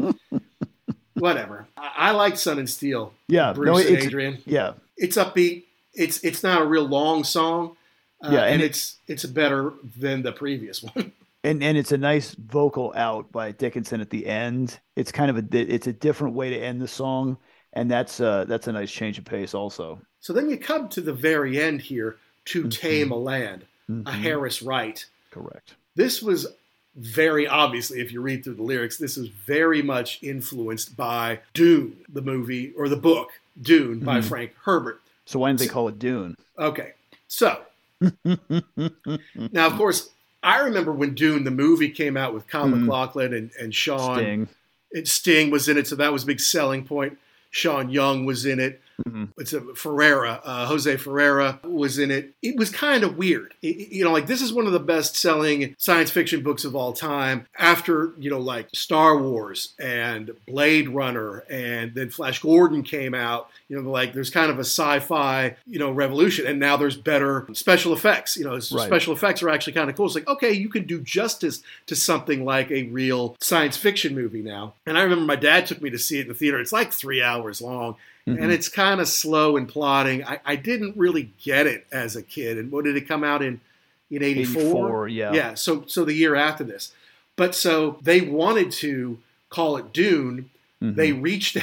Speaker 1: whatever. I, I like Sun and Steel.
Speaker 2: Yeah,
Speaker 1: Bruce
Speaker 2: no,
Speaker 1: and Adrian.
Speaker 2: Yeah,
Speaker 1: It's upbeat. It's it's not a real long song. Uh,
Speaker 2: Yeah,
Speaker 1: and,
Speaker 2: and it-
Speaker 1: it's it's better than the previous one.
Speaker 2: and and it's a nice vocal out by Dickinson at the end. It's kind of a it's a different way to end the song, and that's uh that's a nice change of pace also.
Speaker 1: So then you come to the very end here to
Speaker 2: Mm-hmm.
Speaker 1: tame a land, a
Speaker 2: Mhm.
Speaker 1: Harris write.
Speaker 2: Correct.
Speaker 1: This was very obviously, if you read through the lyrics, this is very much influenced by Dune, the movie or the book Dune by
Speaker 2: Mhm.
Speaker 1: Frank Herbert.
Speaker 2: So why didn't they call it Dune?
Speaker 1: Okay, so now of course I remember when Dune the movie came out with Kyle
Speaker 2: Mhm.
Speaker 1: MacLachlan and, and Sean
Speaker 2: Sting.
Speaker 1: and Sting was in it, so that was a big selling point. Sean Young was in it.
Speaker 2: Mm-hmm.
Speaker 1: It's a Ferrera. uh, Jose Ferrera was in it. It was kind of weird. It- you know, like this is one of the best selling science fiction books of all time. After you know, like Star Wars and Blade Runner, and then Flash Gordon came out. You know, like there's kind of a sci-fi you know revolution, and now there's better special effects. You know,
Speaker 2: Right.
Speaker 1: special effects are actually kind of cool. It's like okay, you can do justice to something like a real science fiction movie now. And I remember my dad took me to see it in the theater. It's like three hours long
Speaker 2: Mm-hmm.
Speaker 1: and it's kind of slow and plodding. I, I didn't really get it as a kid. And what did it come out in? In eighty
Speaker 2: 84, yeah.
Speaker 1: yeah. So so the year after this, but so they wanted to call it Dune.
Speaker 2: Mm-hmm.
Speaker 1: They reached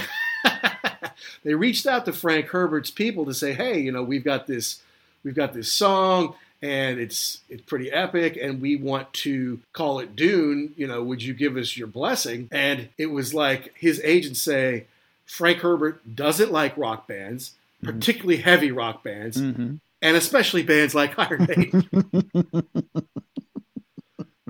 Speaker 1: they reached out to Frank Herbert's people to say, hey, you know, we've got this we've got this song and it's it's pretty epic and we want to call it Dune, you know, would you give us your blessing? And it was like his agents say Frank Herbert doesn't like rock bands, particularly heavy rock bands,
Speaker 2: Mhm.
Speaker 1: and especially bands like Iron Maiden.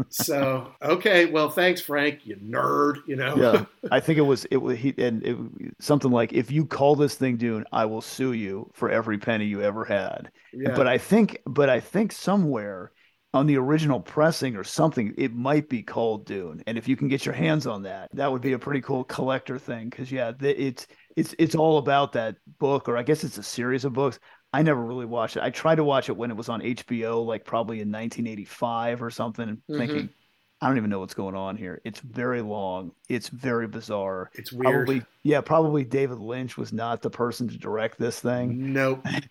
Speaker 1: so, okay, well, thanks, Frank, you nerd, you know.
Speaker 2: yeah, I think it was it was he and it, something like if you call this thing Dune, I will sue you for every penny you ever had.
Speaker 1: Yeah.
Speaker 2: But I think, but I think somewhere on the original pressing or something, it might be called Dune. And if you can get your hands on that, that would be a pretty cool collector thing. Because yeah, the, it's it's it's all about that book, or I guess it's a series of books. I never really watched it. I tried to watch it when it was on HBO, like probably in 1985 or something,
Speaker 1: Mhm.
Speaker 2: thinking. I don't even know what's going on here. It's very long. It's very bizarre.
Speaker 1: It's weird.
Speaker 2: Probably, yeah, probably David Lynch was not the person to direct this thing.
Speaker 1: Nope.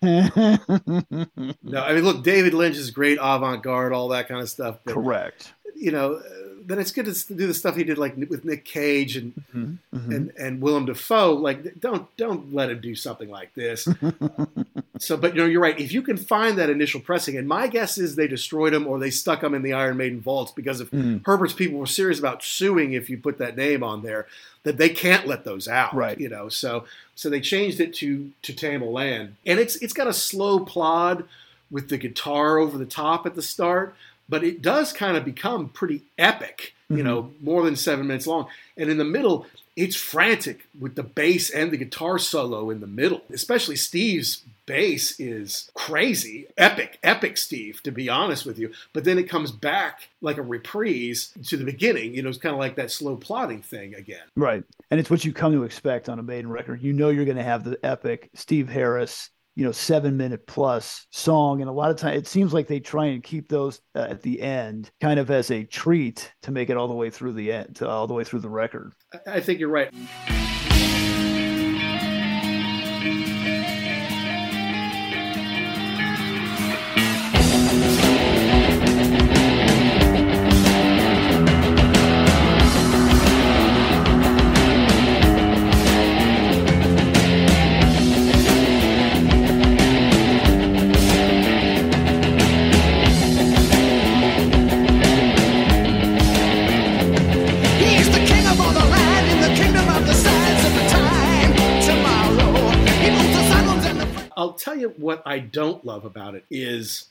Speaker 1: No, I mean, look, David Lynch is great, avant-garde, all that kind of stuff. But,
Speaker 2: Correct.
Speaker 1: You know, then it's good to do the stuff he did, like with Nick Cage and
Speaker 2: Mhm, mhm.
Speaker 1: and and Willem Dafoe. Like, don't don't let him do something like this. so, but you know, you're right. If you can find that initial pressing, and my guess is they destroyed him or they stuck him in the Iron Maiden vaults because if
Speaker 2: Mm.
Speaker 1: Herbert's people were serious about suing if you put that name on there, that they can't let those out.
Speaker 2: Right.
Speaker 1: You know, so so they changed it to to Tame a Land, and it's it's got a slow plod with the guitar over the top at the start, but it does kind of become pretty epic. You
Speaker 2: Mhm.
Speaker 1: know, more than seven minutes long, and in the middle. It's frantic with the bass and the guitar solo in the middle. Especially Steve's bass is crazy, epic, epic Steve, to be honest with you. But then it comes back like a reprise to the beginning. You know, it's kind of like that slow plotting thing again.
Speaker 2: Right. And it's what you come to expect on a maiden record. You know you're going to have the epic Steve Harris, you know, seven minute plus song. And a lot of time it seems like they try and keep those uh, at the end kind of as a treat to make it all the way through the end, all the way through the record.
Speaker 1: I think you're right. You what I don't love about it is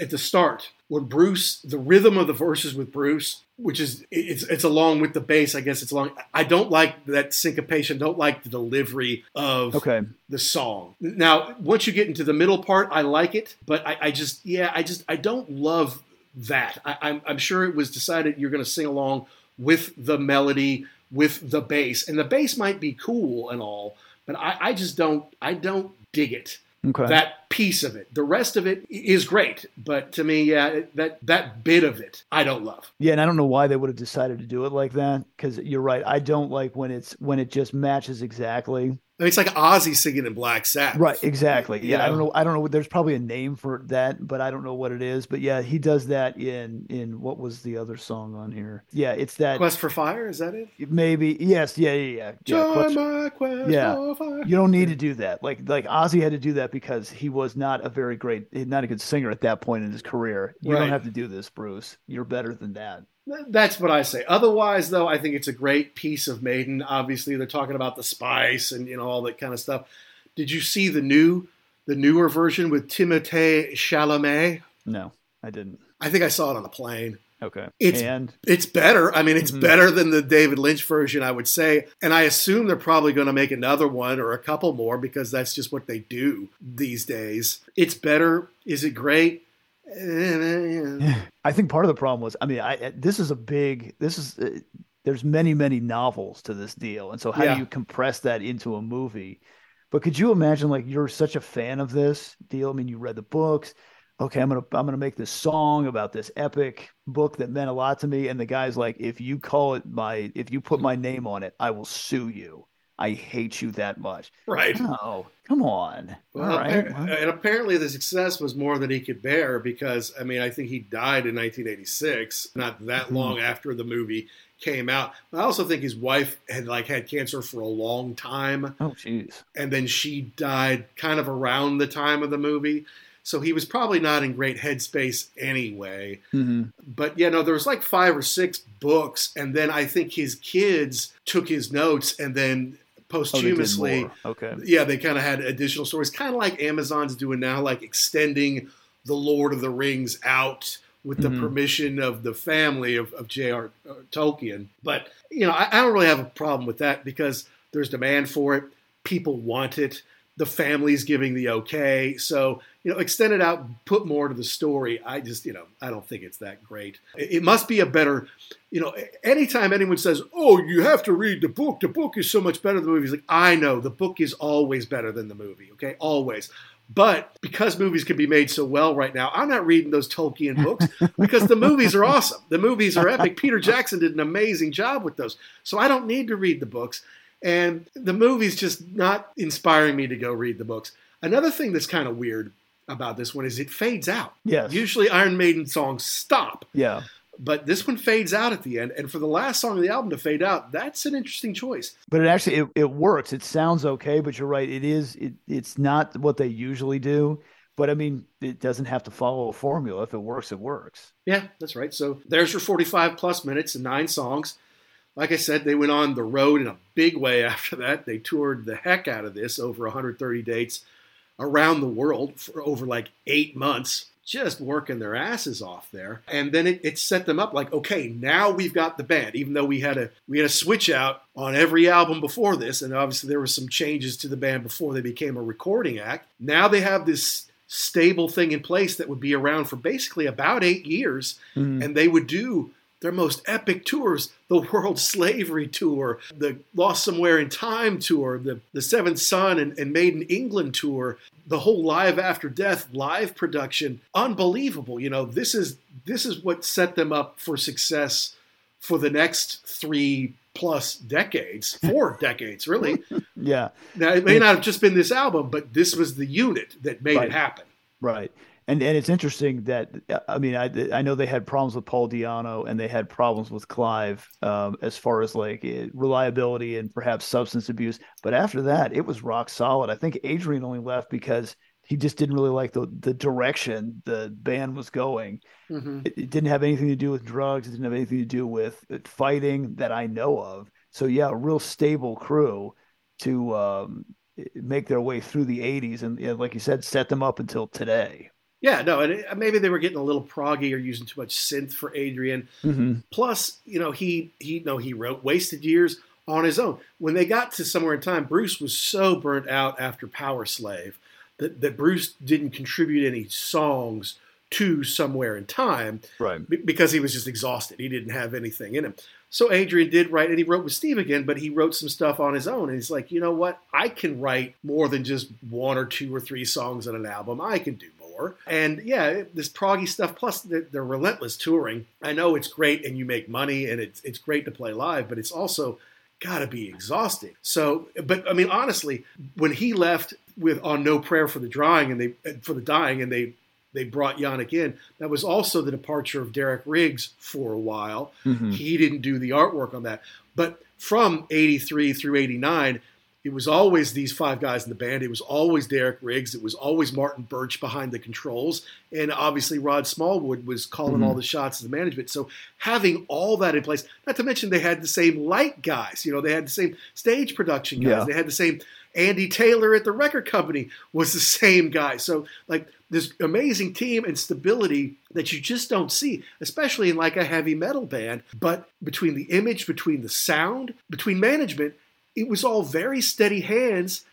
Speaker 1: at the start when Bruce, the rhythm of the verses with Bruce, which is it's it's along with the bass. I guess it's along. I don't like that syncopation. Don't like the delivery of
Speaker 2: Okay.
Speaker 1: the song. Now, once you get into the middle part, I like it, but I, I just yeah, I just I don't love that. I, I'm I'm sure it was decided you're going to sing along with the melody with the bass, and the bass might be cool and all, but I, I just don't I don't dig it.
Speaker 2: Okay.
Speaker 1: That piece of it. The rest of it is great, but to me, yeah, that that bit of it, I don't love.
Speaker 2: Yeah, and I don't know why they would have decided to do it like that because you're right. I don't like when it's when it just matches exactly.
Speaker 1: I mean, it's like Ozzy singing in Black Sabbath.
Speaker 2: Right, exactly. Yeah, I don't
Speaker 1: know?
Speaker 2: know. I don't know. There's probably a name for that, but I don't know what it is. But yeah, he does that in in what was the other song on here? Yeah, it's that
Speaker 1: Quest for Fire, is that it?
Speaker 2: maybe. Yes, yeah, yeah, yeah. yeah.
Speaker 1: Join
Speaker 2: Quest-
Speaker 1: my quest
Speaker 2: yeah.
Speaker 1: for fire.
Speaker 2: You don't need to do that. Like like Ozzy had to do that because he was not a very great, not a good singer at that point in his career. You
Speaker 1: Right.
Speaker 2: don't have to do this, Bruce. You're better than that.
Speaker 1: That's what I say. Otherwise, though, I think it's a great piece of Maiden. Obviously, they're talking about the spice and you know all that kind of stuff. Did you see the new, the newer version with Timothée Chalamet?
Speaker 2: No, I didn't.
Speaker 1: I think I saw it on the plane.
Speaker 2: Okay.
Speaker 1: It's
Speaker 2: and
Speaker 1: it's better. I mean, it's
Speaker 2: Mhm.
Speaker 1: better than the David Lynch version, I would say. And I assume they're probably going to make another one or a couple more because that's just what they do these days. It's better. Is it great?
Speaker 2: I think part of the problem was, I mean, I this is a big, this is, uh, there's many, many novels to this deal, and so how
Speaker 1: Yeah.
Speaker 2: do you compress that into a movie? But could you imagine, like, you're such a fan of this deal? I mean, you read the books. Okay, I'm gonna I'm gonna make this song about this epic book that meant a lot to me, and the guy's like, if you call it my, if you put my name on it, I will sue you. I hate you that much.
Speaker 1: Right.
Speaker 2: Oh, come on.
Speaker 1: Well,
Speaker 2: All right.
Speaker 1: and apparently the success was more than he could bear because I mean I think he died in 1986, not that
Speaker 2: Mhm.
Speaker 1: long after the movie came out. I also think his wife had like had cancer for a long time,
Speaker 2: Oh, jeez.
Speaker 1: and then she died kind of around the time of the movie. So he was probably not in great headspace anyway.
Speaker 2: hmm
Speaker 1: But yeah, no, there was like five or six books, and then I think his kids took his notes and then posthumously
Speaker 2: more. Okay.
Speaker 1: yeah, they kind of had additional stories, kind of like Amazon's doing now, like extending the Lord of the Rings out with the
Speaker 2: Mhm.
Speaker 1: permission of the family of, of J.R. Tolkien. But, you know, I, I don't really have a problem with that because there's demand for it. People want it. The family's giving the okay. So, you know, extend it out, put more to the story. I just, you know, I don't think it's that great. It, must be a better, you know, anytime anyone says, oh, you have to read the book, the book is so much better than the movie. It's like, I know, the book is always better than the movie, okay? Always. But because movies can be made so well right now, I'm not reading those Tolkien books because the movies are awesome. The movies are epic. Peter Jackson did an amazing job with those. So I don't need to read the books. And the movie's just not inspiring me to go read the books. Another thing that's kind of weird about this one is it fades out.
Speaker 2: Yes.
Speaker 1: Usually Iron Maiden songs stop,
Speaker 2: Yeah.
Speaker 1: but this one fades out at the end. And for the last song of the album to fade out, that's an interesting choice.
Speaker 2: But it actually it, it works. It sounds okay, but you're right. It is it, it's not what they usually do. But I mean, it doesn't have to follow a formula. If it works, it works.
Speaker 1: Yeah, that's right. So there's your 45 plus minutes and nine songs. Like I said, they went on the road in a big way after that. They toured the heck out of this over 130 dates around the world for over like eight months, just working their asses off there. And then it, it set them up like, okay, now we've got the band. Even though we had a we had a switch out on every album before this, and obviously there were some changes to the band before they became a recording act. Now they have this stable thing in place that would be around for basically about eight years hmm. and they would do their most epic tours the world slavery tour the lost somewhere in time tour the, the seventh son and, and Maiden England tour the whole live after death live production unbelievable you know this is this is what set them up for success for the next three plus decades four decades really
Speaker 2: Yeah.
Speaker 1: now it may not have just been this album but this was the unit that made
Speaker 2: Right.
Speaker 1: it happen
Speaker 2: Right. And and it's interesting that I mean I I know they had problems with Paul Di'Anno and they had problems with Clive um, as far as like eh, reliability and perhaps substance abuse. But after that, it was rock solid. I think Adrian only left because he just didn't really like the the direction the band was going.
Speaker 1: Mhm.
Speaker 2: It, it didn't have anything to do with drugs. It didn't have anything to do with uh, fighting that I know of. So yeah, a real stable crew to um, make their way through the 80s and yeah, like you said set them up until today
Speaker 1: Yeah, no, and it, maybe they were getting a little proggy or using too much synth for Adrian.
Speaker 2: mm-hmm.
Speaker 1: Plus, you know, he he no, he wrote Wasted Years on his own. When they got to somewhere in time, Bruce was so burnt out after Powerslave that, that Bruce didn't contribute any songs to Somewhere in Time
Speaker 2: right
Speaker 1: be- because he was just exhausted. He didn't have anything in him. So Adrian did write, and he wrote with Steve again, but he wrote some stuff on his own. And he's like, you know what? I can write more than just one or two or three songs on an album. I can do And yeah, this proggy stuff, plus the, the relentless touring. I know it's great and you make money and it's, it's great to play live, but it's also got to be exhausting. So, but I mean, honestly, when he left with on No Prayer for the Drying and they for the Dying, and they they brought Janick in. That was also the departure of Derek Riggs for a while.
Speaker 2: Mhm.
Speaker 1: He didn't do the artwork on that. But from 83 through 89, it was always these five guys in the band. It was always Derek Riggs. It was always Martin Birch behind the controls. And obviously, Rod Smallwood was calling
Speaker 2: Mhm.
Speaker 1: all the shots as the management. So having all that in place, not to mention they had the same light guys. You know, they had the same stage production guys.
Speaker 2: Yeah.
Speaker 1: They had the same Andy Taylor at the record company was the same guy. So like this amazing team and stability that you just don't see, especially in like a heavy metal band. But between the image, between the sound, between management, it was all very steady hands.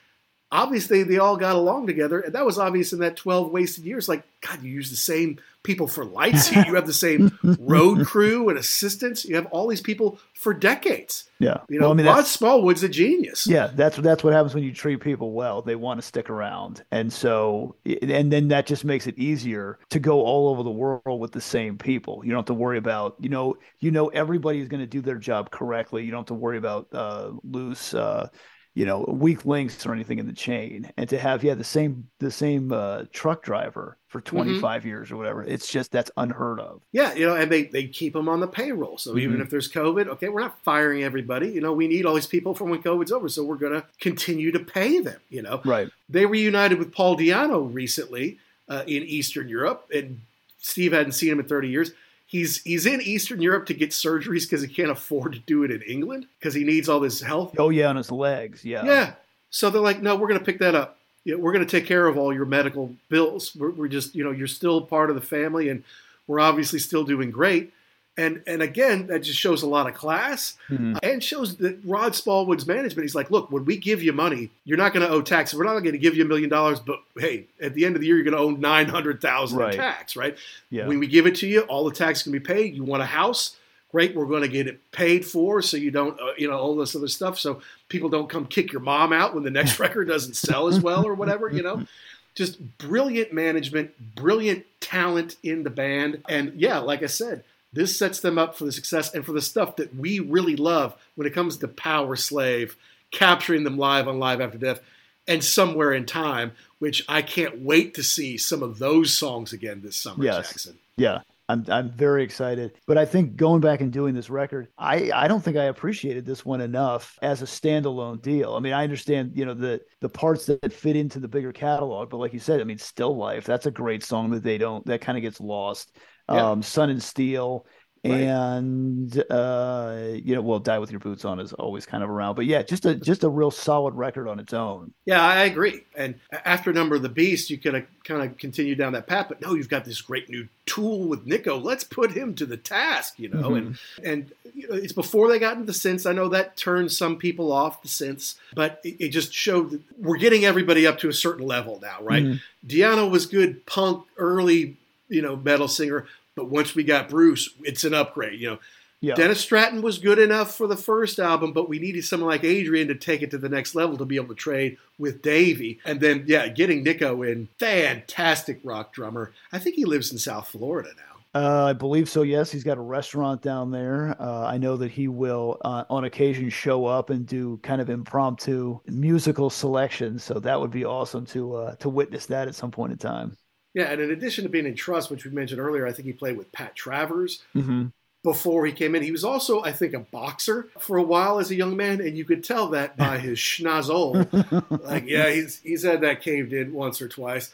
Speaker 1: Obviously, they all got along together, and that was obvious in that 12 wasted years. Like, God, you use the same people for lights. you have the same road crew and assistants. You have all these people for decades.
Speaker 2: Yeah,
Speaker 1: you know, well, I mean, Rod Smallwood's a genius.
Speaker 2: Yeah, that's that's what happens when you treat people well. They want to stick around, and so and then that just makes it easier to go all over the world with the same people. You don't have to worry about you know you know everybody's going to do their job correctly. You don't have to worry about uh, loose. Uh, you know weak links or anything in the chain. And to have yeah the same the same uh, truck driver for mm-hmm. 25 mm-hmm. years or whatever it's just that's unheard of.
Speaker 1: Yeah you know and they they keep them on the payroll. So mm-hmm. even if there's covid okay we're not firing everybody. You know we need all these people for when covid's over. So we're going to continue to pay them you know.
Speaker 2: Right.
Speaker 1: They reunited with paul di'anno recently uh, in eastern europe and steve hadn't seen him in 30 years he's he's in Eastern Europe to get surgeries because he can't afford to do it in England because he needs all this health.
Speaker 2: Oh yeah, on his legs. Yeah.
Speaker 1: Yeah. So they're like, no, we're going to pick that up. Yeah, we're going to take care of all your medical bills. We're, we're just, you know, you're still part of the family, and we're obviously still doing great. And and again, that just shows a lot of class mm-hmm. and shows that Rod Smallwood's management. He's like, look, when we give you money, you're not going to owe tax. We're not going to give you a million dollars, but hey, at the end of the year, you're going to owe nine hundred thousand right. in tax, right?
Speaker 2: Yeah.
Speaker 1: When we give it to you, all the tax can be paid. You want a house? Great, we're going to get it paid for, so you don't, uh, you know, all this other stuff, so people don't come kick your mom out when the next record doesn't sell as well or whatever, you know just brilliant management, brilliant talent in the band. And yeah, like I said, this sets them up for the success and for the stuff that we really love when it comes to Powerslave, capturing them live on Live After Death, and Somewhere in Time, which I can't wait to see some of those songs again this summer, yes. Jackson.
Speaker 2: Yeah. I'm, I'm very excited. But I think going back and doing this record, I, I don't think I appreciated this one enough as a standalone deal. I mean, I understand, you know, the the parts that fit into the bigger catalog, but like you said, I mean, Still Life, that's a great song that they don't that kind of gets lost yeah. um, Sun and Steel. Right. And uh, you know, well, die with your boots on is always kind of around, but yeah, just a just a real solid record on its own.
Speaker 1: Yeah, I agree. And after Number of the Beast, you could kind of kind of continue down that path, but no, you've got this great new tool with Nicko. Let's put him to the task, you know. Mm-hmm. And and you know, it's before they got into the synths. I know that turned some people off the synths, but it, it just showed that we're getting everybody up to a certain level now, right? mm hmm Di'Anno was good punk early, you know, metal singer. But once we got Bruce, it's an upgrade. You know, yeah. Dennis Stratton was good enough for the first album, but we needed someone like Adrian to take it to the next level to be able to trade with Davey. And then, yeah, getting Nicko in, fantastic rock drummer. I think he lives in South Florida now.
Speaker 2: Uh, I believe so. Yes, he's got a restaurant down there. Uh, I know that he will, uh, on occasion, show up and do kind of impromptu musical selections. So that would be awesome to uh, to witness that at some point in time.
Speaker 1: Yeah, and in addition to being in Trust, which we mentioned earlier, I think he played with Pat Travers
Speaker 2: mm-hmm.
Speaker 1: before he came in. He was also, I think, a boxer for a while as a young man, and you could tell that by his schnozzle. like, yeah, he's he's had that caved in once or twice.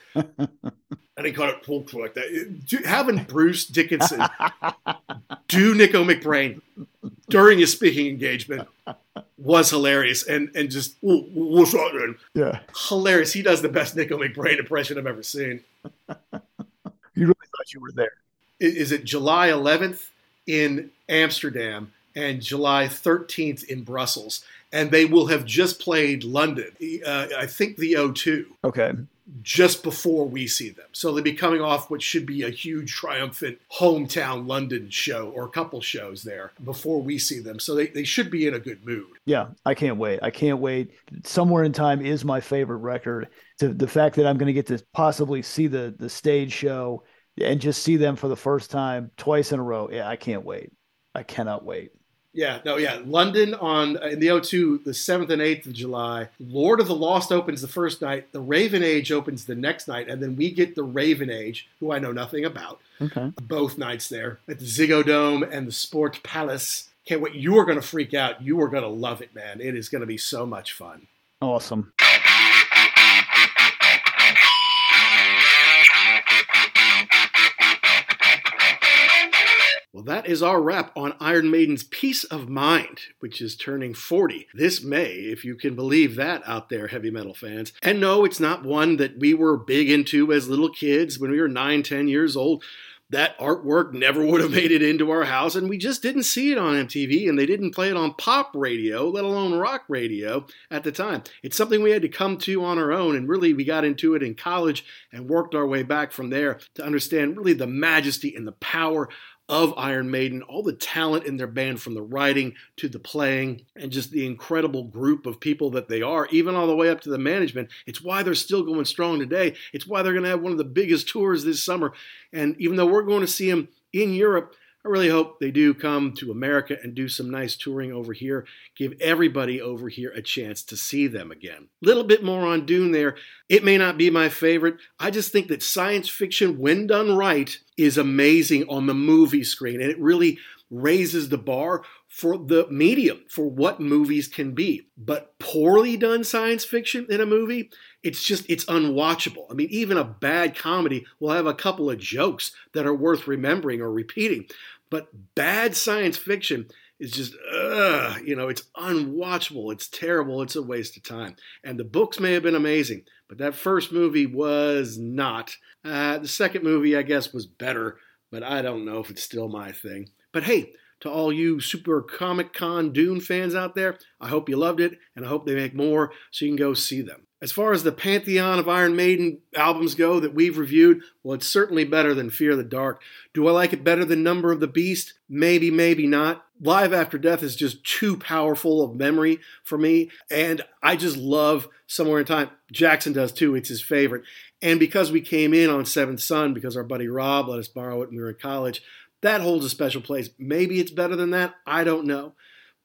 Speaker 1: and he caught it pulled like that. Having Bruce Dickinson do Nicko McBrain during his speaking engagement was hilarious and and just what's up, man?
Speaker 2: Yeah,
Speaker 1: hilarious. He does the best Nicko McBrain impression I've ever seen.
Speaker 2: You really thought you were there?
Speaker 1: Is it July 11th in Amsterdam and July 13th in Brussels? And they will have just played London. Uh, I think the O2.
Speaker 2: Okay
Speaker 1: just before we see them. So they'll be coming off what should be a huge, triumphant hometown London show or a couple shows there before we see them. So they, they should be in a good mood.
Speaker 2: Yeah, I can't wait. I can't wait. Somewhere in Time is my favorite record. To the fact that I'm going to get to possibly see the the stage show and just see them for the first time twice in a row. Yeah, I can't wait. I cannot wait.
Speaker 1: Yeah, no, yeah. London on uh, in the O2, the seventh and eighth of July. Lord of the Lost opens the first night. The Raven Age opens the next night, and then we get the Raven Age, who I know nothing about.
Speaker 2: Okay.
Speaker 1: Both nights there at the Ziggo Dome and the Sport Palace. Can't wait. You are going to freak out. You are going to love it, man. It is going to be so much fun.
Speaker 2: Awesome.
Speaker 1: That is our wrap on Iron Maiden's Piece of Mind, which is turning 40 this May, if you can believe that out there, heavy metal fans. And no, it's not one that we were big into as little kids when we were 9, 10 years old that artwork never would have made it into our house, and we just didn't see it on MTV, and they didn't play it on pop radio, let alone rock radio at the time. It's something we had to come to on our own, and really we got into it in college and worked our way back from there to understand really the majesty and the power of Iron Maiden, all the talent in their band from the writing to the playing, and just the incredible group of people that they are, even all the way up to the management. It's why they're still going strong today. It's why they're going to have one of the biggest tours this summer. And even though we're going to see them in Europe, I really hope they do come to America and do some nice touring over here. Give everybody over here a chance to see them again. Little bit more on Dune there. It may not be my favorite. I just think that science fiction, when done right, is amazing on the movie screen, and it really raises the bar for the medium for what movies can be. But poorly done science fiction in a movie, it's just it's unwatchable. I mean, even a bad comedy will have a couple of jokes that are worth remembering or repeating. But bad science fiction is just, ugh, you know, it's unwatchable. It's terrible. It's a waste of time. And the books may have been amazing, but that first movie was not. Uh, the second movie, I guess, was better, but I don't know if it's still my thing. But hey, to all you super Comic Con Dune fans out there, I hope you loved it, and I hope they make more so you can go see them. As far as the pantheon of Iron Maiden albums go that we've reviewed, well, it's certainly better than Fear the Dark. Do I like it better than Number of the Beast? Maybe, maybe not. Live After Death is just too powerful of memory for me, and I just love Somewhere in Time. Jackson does too, it's his favorite. And because we came in on Seventh Son, because our buddy Rob let us borrow it when we were in college, that holds a special place. Maybe it's better than that. I don't know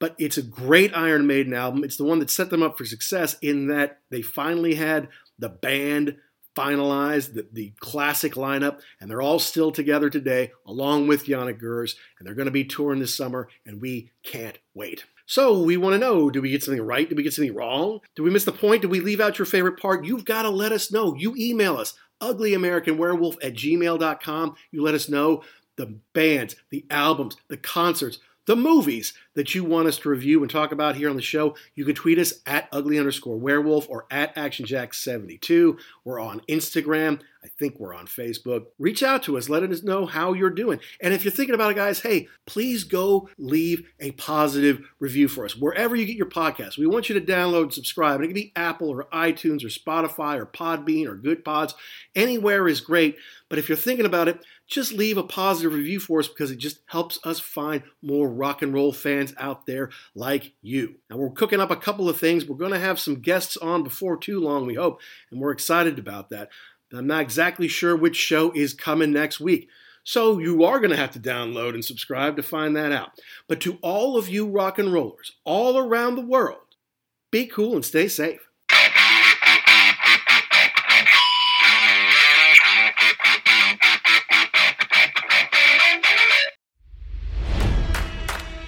Speaker 1: but it's a great Iron Maiden album. It's the one that set them up for success in that they finally had the band finalized, the, the classic lineup, and they're all still together today, along with Janick Gers, and they're going to be touring this summer, and we can't wait. So we want to know, did we get something right? Did we get something wrong? Did we miss the point? Did we leave out your favorite part? You've got to let us know. You email us, uglyamericanwerewolf at gmail.com. You let us know the bands, the albums, the concerts, the movies that you want us to review and talk about here on the show, you can tweet us at ugly underscore werewolf or at actionjack72. We're on Instagram. I think we're on Facebook. Reach out to us, let us know how you're doing. And if you're thinking about it, guys, hey, please go leave a positive review for us wherever you get your podcast. We want you to download and subscribe. And it can be Apple or iTunes or Spotify or Podbean or Good Pods. Anywhere is great. But if you're thinking about it, just leave a positive review for us because it just helps us find more rock and roll fans out there like you. Now, we're cooking up a couple of things. We're going to have some guests on before too long, we hope, and we're excited about that. I'm not exactly sure which show is coming next week. So you are going to have to download and subscribe to find that out. But to all of you rock and rollers all around the world, be cool and stay safe.